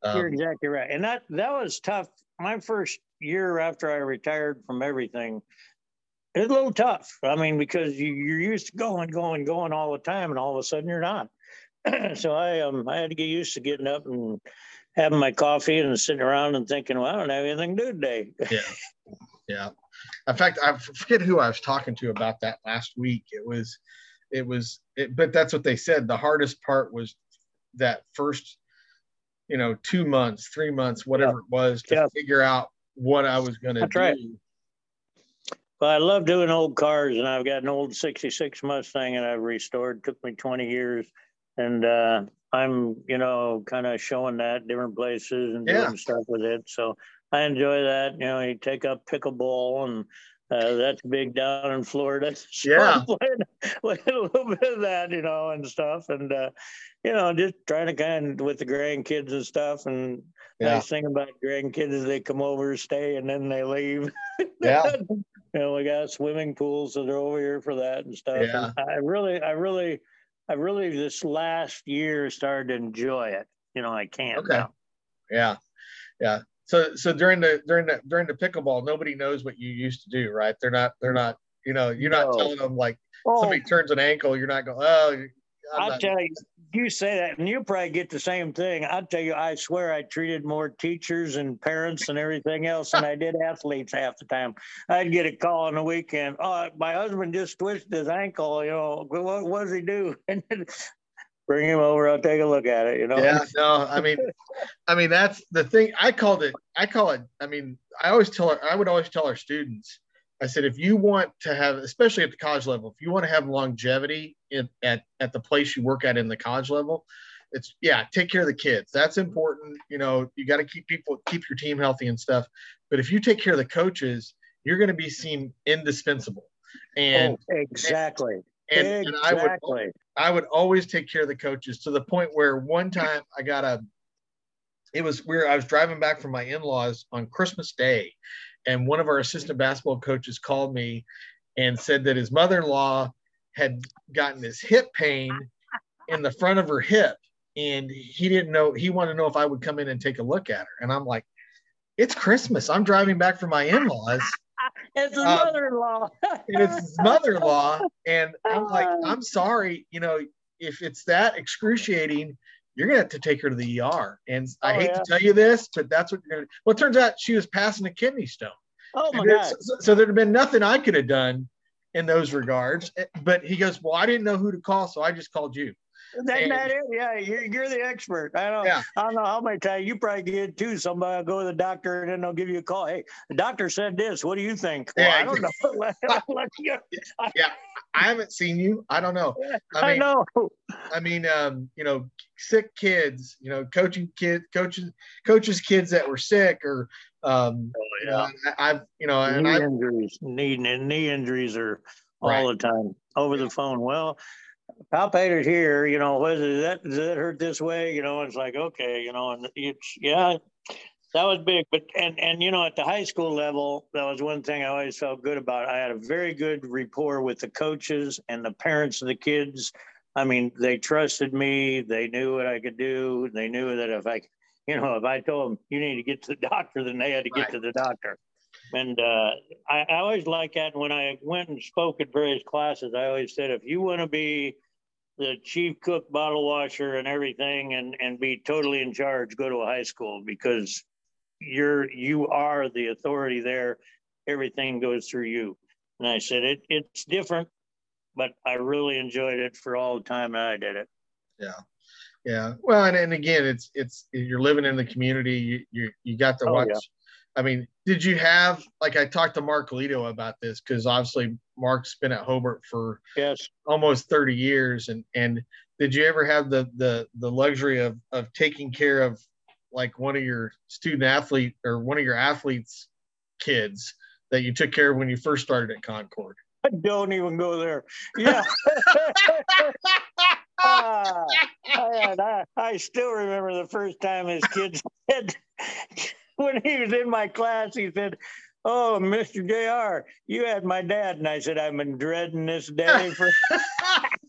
um, You're exactly right, and that that was tough. My first year after I retired from everything, it was a little tough. I mean, because you, you're used to going, going, going all the time, and all of a sudden you're not. so I um I had to get used to getting up and having my coffee and sitting around and thinking, well, I don't have anything to do today. yeah, yeah. In fact, I forget who I was talking to about that last week. It was, it was, it, but that's what they said. The hardest part was that first you know, two months, three months, whatever yeah. it was to yeah. figure out what I was going to do. Right. Well, I love doing old cars, and I've got an old '66 Mustang, and I've restored. It took me 20 years, and uh, I'm, you know, kind of showing that different places and yeah. doing stuff with it. So I enjoy that. You know, you take up pickleball, and uh, that's big down in Florida. So yeah, playing, playing, a little bit of that, you know, and stuff, and uh, you know, just trying to kind of with the grandkids and stuff. And yeah. nice thing about grandkids is they come over, stay, and then they leave. Yeah. you know, we got swimming pools, so they're over here for that and stuff. Yeah. And I really, I really, I really this last year started to enjoy it. You know, I can't. Okay. Now. Yeah. Yeah. So, so during the during the during the pickleball, nobody knows what you used to do, right? They're not. They're not. You know, you're no. not telling them like oh. somebody turns an ankle. You're not going. Oh, i will tell you, you say that, and you probably get the same thing. I tell you, I swear I treated more teachers and parents and everything else than I did athletes half the time. I'd get a call on the weekend. Oh, my husband just twisted his ankle. You know, what, what does he do? And bring him over. I'll take a look at it. You know. Yeah. No. I mean, I mean that's the thing. I called it. I call it. I mean, I always tell. Our, I would always tell our students I said, if you want to have, especially at the college level, if you want to have longevity in, at, at the place you work at in the college level, it's yeah, take care of the kids. That's important. You know, you got to keep people, keep your team healthy and stuff. But if you take care of the coaches, you're going to be seen indispensable. And oh, exactly. And, and, exactly. and I would, I would always take care of the coaches to the point where one time I got a, it was where I was driving back from my in-laws on Christmas Day and one of our assistant basketball coaches called me and said that his mother-in-law had gotten this hip pain in the front of her hip and he didn't know he wanted to know if I would come in and take a look at her. And I'm like it's Christmas. I'm driving back from my in-laws it's his um, mother-in-law and it's his mother-in-law and I'm like I'm sorry you know if it's that excruciating you're gonna have to take her to the ER. And I oh, hate yeah. to tell you this, but that's what you're gonna. Well, it turns out she was passing a kidney stone. Oh my god! So, so there'd have been nothing I could have done in those regards. But he goes, "Well, I didn't know who to call, so I just called you." That, and, that is, yeah, you're, you're the expert. I don't, yeah. I don't know how many times you probably get too. Somebody will go to the doctor and then they'll give you a call. Hey, the doctor said this. What do you think? Well, yeah, I don't know. let, let you, yeah, I haven't seen you. I don't know. I, mean, I know. I mean, um, you know, sick kids. You know, coaching kids, coaches, coaches, kids that were sick, or um, oh, yeah. you know, I've, you know, knee and injuries, knee knee injuries are all right. the time over yeah. the phone. Well, palpated here, you know, was that does that hurt this way? You know, it's like okay, you know, and it's yeah, that was big. But and and you know, at the high school level, that was one thing I always felt good about. I had a very good rapport with the coaches and the parents of the kids. I mean, they trusted me. They knew what I could do. They knew that if I You know, if I told them you need to get to the doctor, then they had to get right. to the doctor. And uh, I, I always like that. When I went and spoke at various classes, I always said, if you want to be the chief cook, bottle washer, and everything, and and be totally in charge, go to a high school because you're you are the authority there. Everything goes through you. And I said it it's different, but I really enjoyed it for all the time that I did it. Yeah. Yeah. Well, and, and again, it's it's you're living in the community. You you, you got to oh, watch. Yeah. I mean, did you have like I talked to Mark Lito about this because obviously Mark's been at Hobart for yes almost 30 years, and and did you ever have the the the luxury of of taking care of like one of your student athlete or one of your athletes kids that you took care of when you first started at Concord? I don't even go there. Yeah. uh, I, I, I, still remember the first time his kids said, when he was in my class, he said, Oh, Mr. JR, you had my dad. And I said, I've been dreading this day for.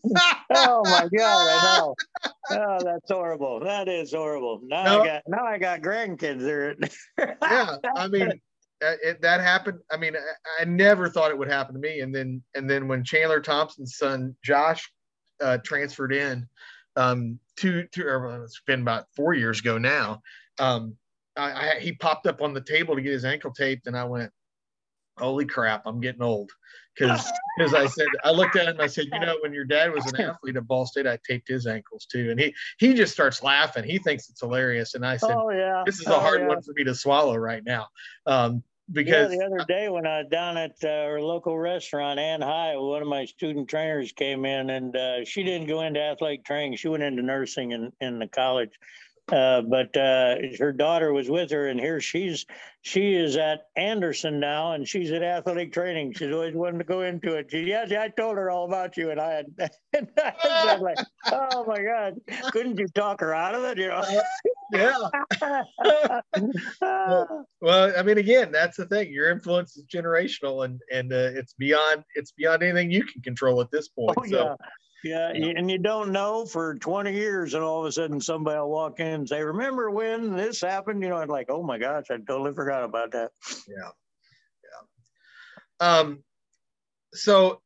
oh my God, I know. Oh, that's horrible. That is horrible. Now no. I got now I got grandkids there. yeah, I mean, it, that happened. I mean, I, I, never thought it would happen to me. And then and then when Chandler Thompson's son Josh uh, transferred in, um, two two it's been about four years ago now. Um, I, I, he popped up on the table to get his ankle taped, and I went, "Holy crap, I'm getting old." Because because I said I looked at him and I said, "You know, when your dad was an athlete at Ball State, I taped his ankles too." And he he just starts laughing. He thinks it's hilarious, and I said, "Oh yeah, this is a hard oh, yeah. one for me to swallow right now." Um, because yeah, the other day when I was down at uh, our local restaurant, Ann High, one of my student trainers came in and uh, she didn't go into athletic training. She went into nursing in, in the college. Uh, but uh, her daughter was with her, and here she's she is at Anderson now, and she's at athletic training. She's always wanted to go into it. She, yeah, I told her all about you, and I had, and I was like, oh my god, couldn't you talk her out of it? You know? yeah. well, I mean, again, that's the thing. Your influence is generational, and and uh, it's beyond it's beyond anything you can control at this point. Oh, so. yeah. Yeah, and you don't know for 20 years, and all of a sudden somebody will walk in and say, "Remember when this happened?" You know, I'm like, "Oh my gosh, I totally forgot about that." Yeah, yeah. Um, so,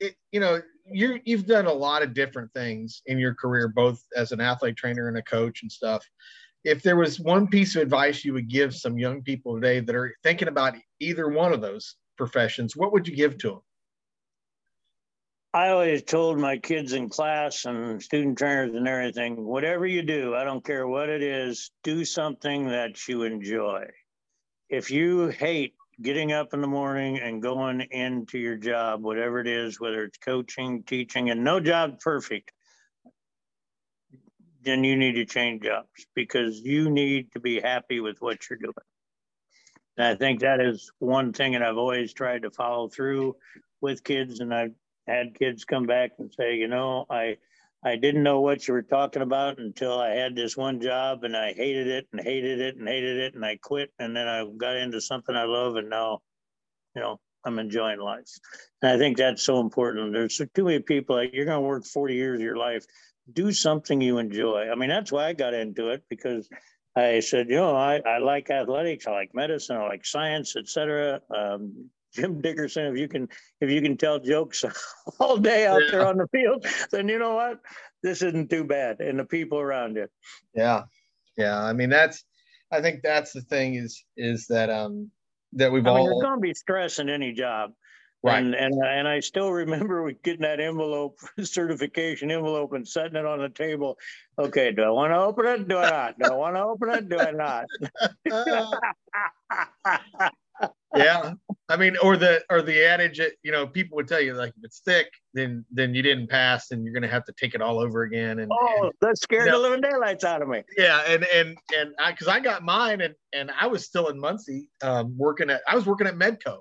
it, you know, you you've done a lot of different things in your career, both as an athlete trainer and a coach and stuff. If there was one piece of advice you would give some young people today that are thinking about either one of those professions, what would you give to them? I always told my kids in class and student trainers and everything, whatever you do, I don't care what it is, do something that you enjoy. If you hate getting up in the morning and going into your job, whatever it is, whether it's coaching, teaching, and no job perfect, then you need to change jobs because you need to be happy with what you're doing. And I think that is one thing and I've always tried to follow through with kids, and I've had kids come back and say, you know, I I didn't know what you were talking about until I had this one job and I hated it and hated it and hated it and I quit and then I got into something I love and now, you know, I'm enjoying life. And I think that's so important. There's too many people like you're going to work 40 years of your life. Do something you enjoy. I mean, that's why I got into it because I said, you know, I, I like athletics, I like medicine, I like science, etc. Um, Jim Dickerson, if you can if you can tell jokes all day out yeah. there on the field, then you know what? This isn't too bad. And the people around you. Yeah. Yeah. I mean that's I think that's the thing is is that um that we've I mean, all you're gonna be stressing any job. Right. And, and and I still remember getting that envelope, certification envelope, and setting it on the table. Okay, do I want to open it? Do I not? Do I want to open it? Do I not? yeah, I mean, or the or the adage, that you know, people would tell you like if it's thick, then then you didn't pass, and you're going to have to take it all over again. And oh, and, that scared you know, the living daylights out of me. Yeah, and and and I because I got mine, and and I was still in Muncie, um, working at I was working at Medco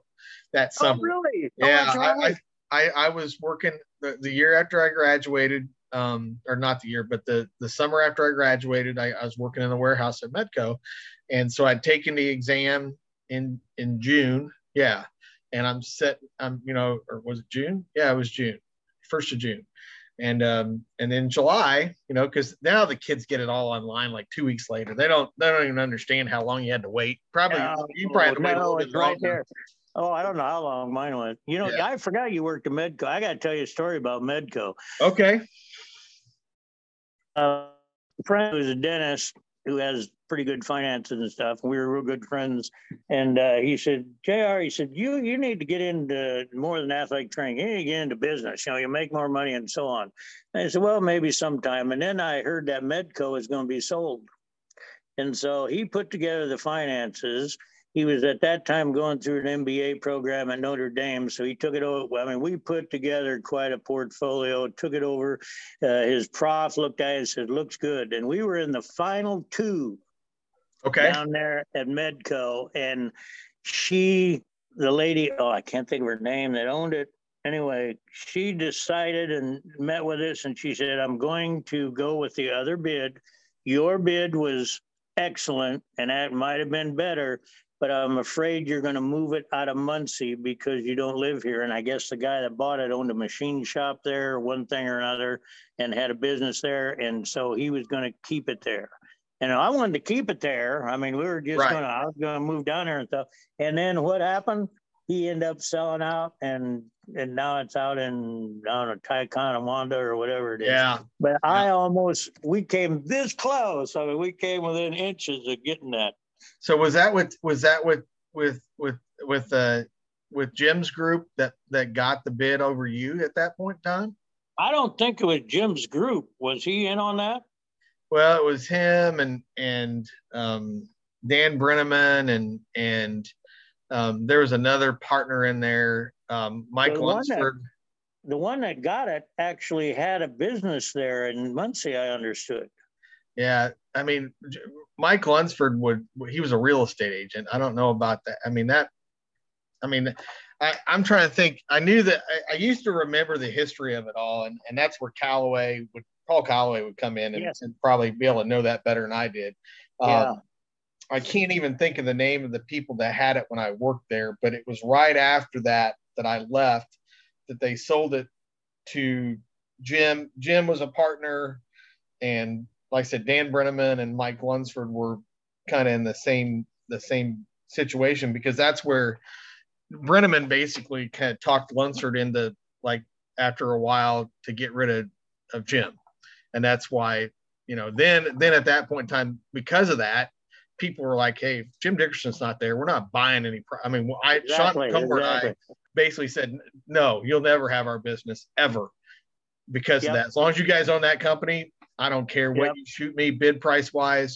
that oh, summer. Oh, really? Yeah, I, I, I I was working the, the year after I graduated, um, or not the year, but the the summer after I graduated, I, I was working in the warehouse at Medco, and so I'd taken the exam in in June. Yeah, and I'm set. I'm you know, or was it June? Yeah, it was June, first of June, and um, and then July, you know, because now the kids get it all online like two weeks later. They don't they don't even understand how long you had to wait. Probably you probably had to wait no, a little right there. Oh, I don't know how long mine was. You know, yeah. I forgot you worked at Medco. I got to tell you a story about Medco. Okay. Uh, a friend who's a dentist who has pretty good finances and stuff. We were real good friends. And uh, he said, JR, he said, you you need to get into more than athletic training. You need to get into business. You know, you make more money and so on. And I said, well, maybe sometime. And then I heard that Medco is going to be sold. And so he put together the finances he was at that time going through an MBA program at Notre Dame. So he took it over. I mean, we put together quite a portfolio, took it over. Uh, his prof looked at it and said, looks good. And we were in the final two okay. down there at Medco. And she, the lady, oh, I can't think of her name that owned it. Anyway, she decided and met with us and she said, I'm going to go with the other bid. Your bid was excellent and that might have been better but I'm afraid you're going to move it out of Muncie because you don't live here. And I guess the guy that bought it owned a machine shop there, one thing or another, and had a business there. And so he was going to keep it there. And I wanted to keep it there. I mean, we were just right. going to, I was going to move down there and stuff. And then what happened? He ended up selling out and and now it's out in I don't know Ticonderoga or whatever it is. Yeah. But yeah. I almost we came this close. I mean, we came within inches of getting that. So was that with was that with with with with uh with Jim's group that that got the bid over you at that point in time? I don't think it was Jim's group. Was he in on that? Well, it was him and and um, Dan Brenneman and and um, there was another partner in there, um, Mike the Lunsford. One that, the one that got it actually had a business there in Muncie, I understood. Yeah, I mean, Mike Lunsford would he was a real estate agent. I don't know about that. I mean that. I mean, I, am trying to think. I knew that I, I, used to remember the history of it all, and, and that's where Callaway would Paul Callaway would come in and, yes. and probably be able to know that better than I did. Yeah. Um, I can't even think of the name of the people that had it when I worked there, but it was right after that that I left that they sold it to Jim. Jim was a partner, and like I said, Dan Brenneman and Mike Lunsford were kind of in the same the same situation because that's where Brenneman basically kind of talked Lunsford into like after a while to get rid of, of Jim. And that's why, you know, then then at that point in time, because of that, people were like, hey, Jim Dickerson's not there. We're not buying any. Pro-. I mean, I exactly, Sean Cumber exactly. and I basically said, no, you'll never have our business ever because yep. of that. As long as you guys own that company, I don't care what yep. you shoot me bid price wise.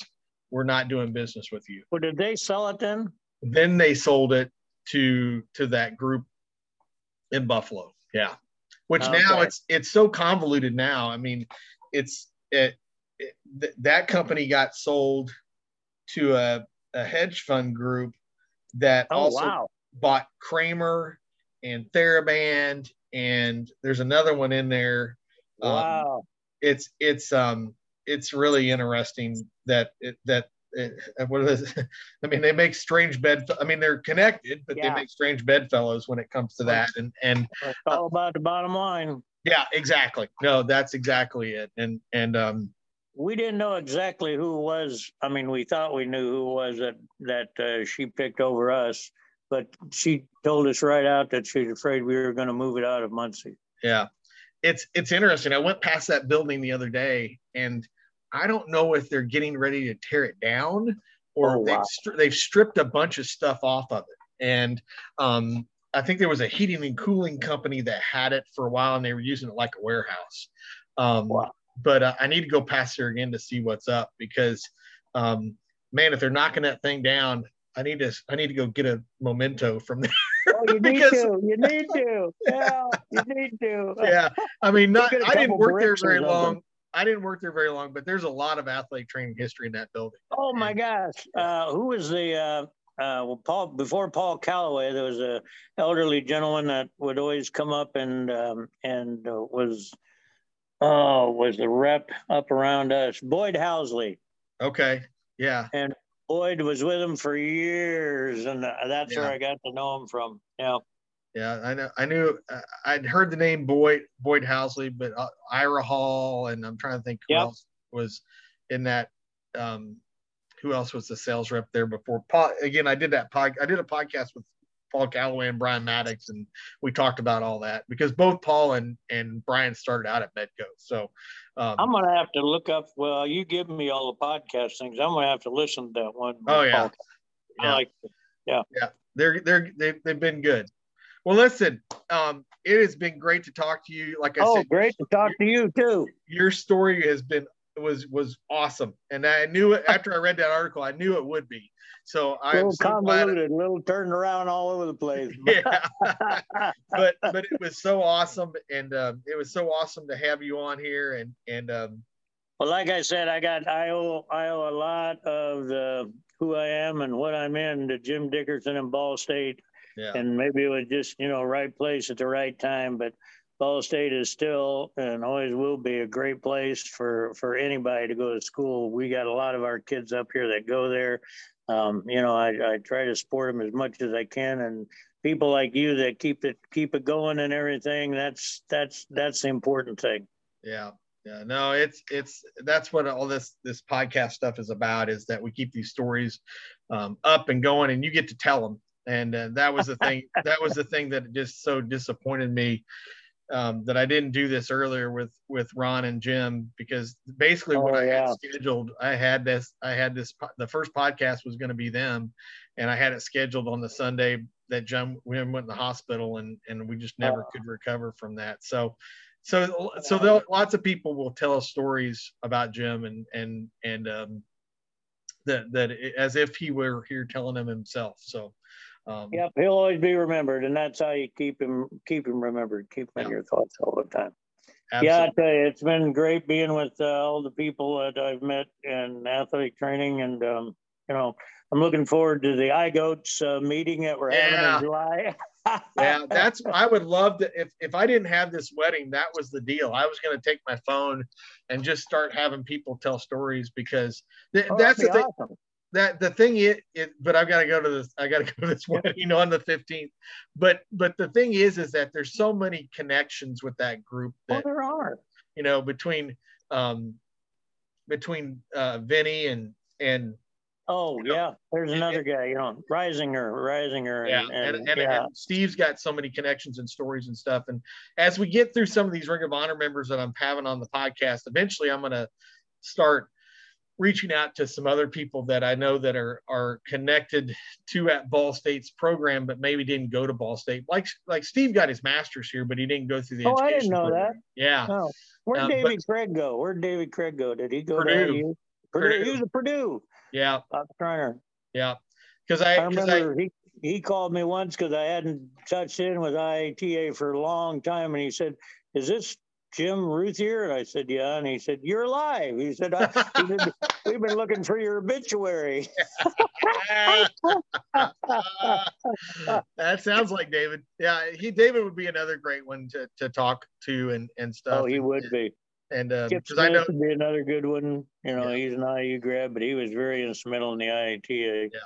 We're not doing business with you. Well, did they sell it then? Then they sold it to to that group in Buffalo. Yeah. Which okay. now it's it's so convoluted now. I mean, it's it, it th- that company got sold to a, a hedge fund group that oh, also wow. bought Cramer and Theraband and there's another one in there. Um, wow. Um, it's it's um it's really interesting that it, that it, what is I mean, they make strange bed. I mean, they're connected, but yeah. they make strange bedfellows when it comes to that. And and it's all about the bottom line. Yeah, exactly. No, that's exactly it. And and um, we didn't know exactly who was. I mean, we thought we knew who was that that uh, she picked over us, but she told us right out that she's afraid we were going to move it out of Muncie. Yeah, it's it's interesting. I went past that building the other day, and I don't know if they're getting ready to tear it down or oh, they've wow. they've stripped a bunch of stuff off of it. And um, I think there was a heating and cooling company that had it for a while, and they were using it like a warehouse. Um, wow. But uh, I need to go past there again to see what's up because, um, man, if they're knocking that thing down, I need to I need to go get a memento from there. Oh, you need to. You need to. Yeah, you need to. yeah, I mean, not. I didn't work there very long. I didn't work there very long, but there's a lot of athletic training history in that building. Oh my gosh! Uh, who was the? Uh, uh, well, Paul before Paul Calloway, there was a elderly gentleman that would always come up and um, and uh, was oh was the rep up around us, Boyd Housley. Okay. Yeah. And Boyd was with him for years, and uh, that's yeah. where I got to know him from. Yeah. Yeah, I know. I knew. Uh, I'd heard the name Boyd Boyd Housley, but uh, Ira Hall, and I'm trying to think who Yep. else was in that. Um, who else was the sales rep there before? Paul, again, I did that pod. I did a podcast with Paul Calloway and Brian Maddox, and we talked about all that because both Paul and and Brian started out at Medco. So, um, I'm gonna have to look up. Well, you give me all the podcast things. I'm gonna have to listen to that one. Oh, yeah. I Yeah. like it. they're they're they've, they've been good. Well, listen, um, it has been great to talk to you. Like I Oh, said, great to talk to you too. your story has been was was awesome, and I knew it after I read that article. I knew it would be. So I'm little so glad. convoluted, a little turned around all over the place. Yeah, but but it was so awesome, and um, it was so awesome to have you on here, and and um, Well, like I said, I got I owe I owe a lot of the who I am and what I'm in to Jim Dickerson and Ball State, yeah, and maybe it was just you know right place at the right time. But Ball State is still and always will be a great place for for anybody to go to school. We got a lot of our kids up here that go there. Um, you know, I, I try to support them as much as I can, and people like you that keep it keep it going and everything. That's that's that's the important thing. yeah. Yeah, no, it's it's that's what all this this podcast stuff is about is that we keep these stories um, up and going, and you get to tell them. And uh, that was the thing. that was the thing that just so disappointed me um, that I didn't do this earlier with with Ron and Jim because basically what Oh, I yeah. had scheduled, I had this, I had this. The first podcast was going to be them, and I had it scheduled on the Sunday that Jim Jim went in the hospital, and and we just never Oh. could recover from that. So. So, so lots of people will tell us stories about Jim and and and um, that that it- as if he were here telling them himself. So, um, Yep, he'll always be remembered, and that's how you keep him keep him remembered, keep him in your thoughts all the time. absolutely. Yeah, I tell you, it's been great being with uh, all the people that I've met in athletic training, and um, you know, I'm looking forward to the iGoats uh, meeting that we're having Yeah. in July. yeah that's i would love to if, if i didn't have this wedding that was the deal i was going to take my phone and just start having people tell stories because th- Oh, that's the thing awesome. That the thing is, it but i've got to go to this i got to go to this wedding on the 15th but but the thing is is that there's so many connections with that group Oh, there are. you know between um between uh vinny and and Oh You know, yeah, there's it- another guy, you know, Risinger, Risinger, yeah, and, and, and, and, yeah. and Steve's got so many connections and stories and stuff. And as we get through some of these Ring of Honor members that I'm having on the podcast, eventually I'm going to start reaching out to some other people that I know that are are connected to at Ball State's program, but maybe didn't go to Ball State. Like like Steve got his master's here, but he didn't go through the Oh, I didn't know program. Yeah, No, where'd Um, David Craig go? Where'd David Craig go? Did he go Purdue. to? Purdue. Purdue. He was at Purdue. yeah, Bob Trainer. yeah. Because I I, because I, remember he, he called me once because I hadn't touched in with IATA for a long time, and he said, "Is this Jim Routhier?" And I said, "Yeah." And he said, "You're alive." He said, I, he said "We've been looking for your obituary." that sounds like David. Yeah, he David would be another great one to, to talk to and and stuff. oh, he and, would be. And because Kip I know, would be another good one. You know, Yeah. he's an IU grad, but he was very instrumental in the IATA. Yeah,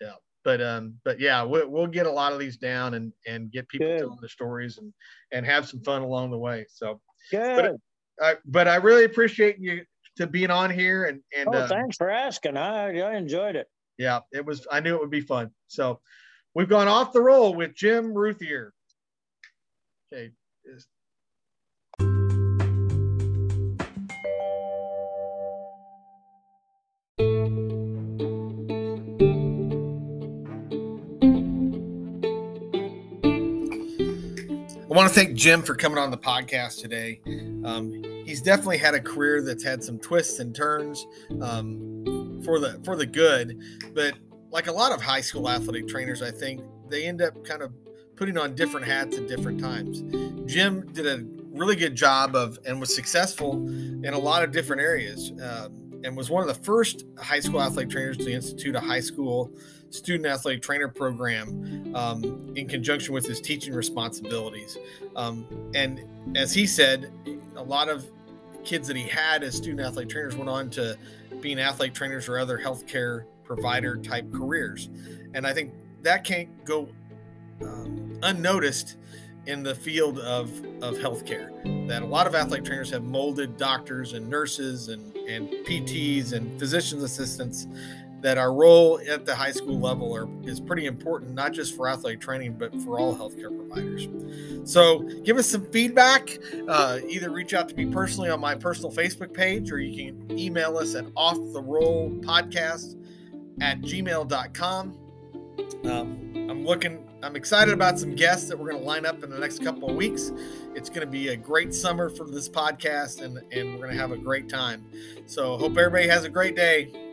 yeah. But um, but yeah, we'll, we'll get a lot of these down and and get people Good. telling their stories and and have some fun along the way. So, Good. I, but I really appreciate you to being on here and and oh, uh, thanks for asking. I I enjoyed it. yeah, it was. I knew it would be fun. So, we've gone off the roll with Jim Routhier. Okay. I want to thank Jim for coming on the podcast today. Um, he's definitely had a career that's had some twists and turns um, for the for the good, but like a lot of high school athletic trainers, I think they end up kind of putting on different hats at different times. Jim did a really good job of and was successful in a lot of different areas, um, and was one of the first high school athletic trainers to institute a high school student athletic trainer program um, in conjunction with his teaching responsibilities. Um, and as he said, a lot of kids that he had as student athletic trainers went on to being athletic trainers or other healthcare provider type careers. And I think that can't go um, unnoticed in the field of, of healthcare. That a lot of athletic trainers have molded doctors and nurses and, and PTs and physician's assistants. That our role at the high school level are, is pretty important, not just for athletic training, but for all healthcare providers. So give us some feedback. Uh, either reach out to me personally on my personal Facebook page, or you can email us at off the roll podcast at gmail.com. Um, I'm looking, I'm excited about some guests that we're going to line up in the next couple of weeks. It's going to be a great summer for this podcast, and, and we're going to have a great time. So, hope everybody has a great day.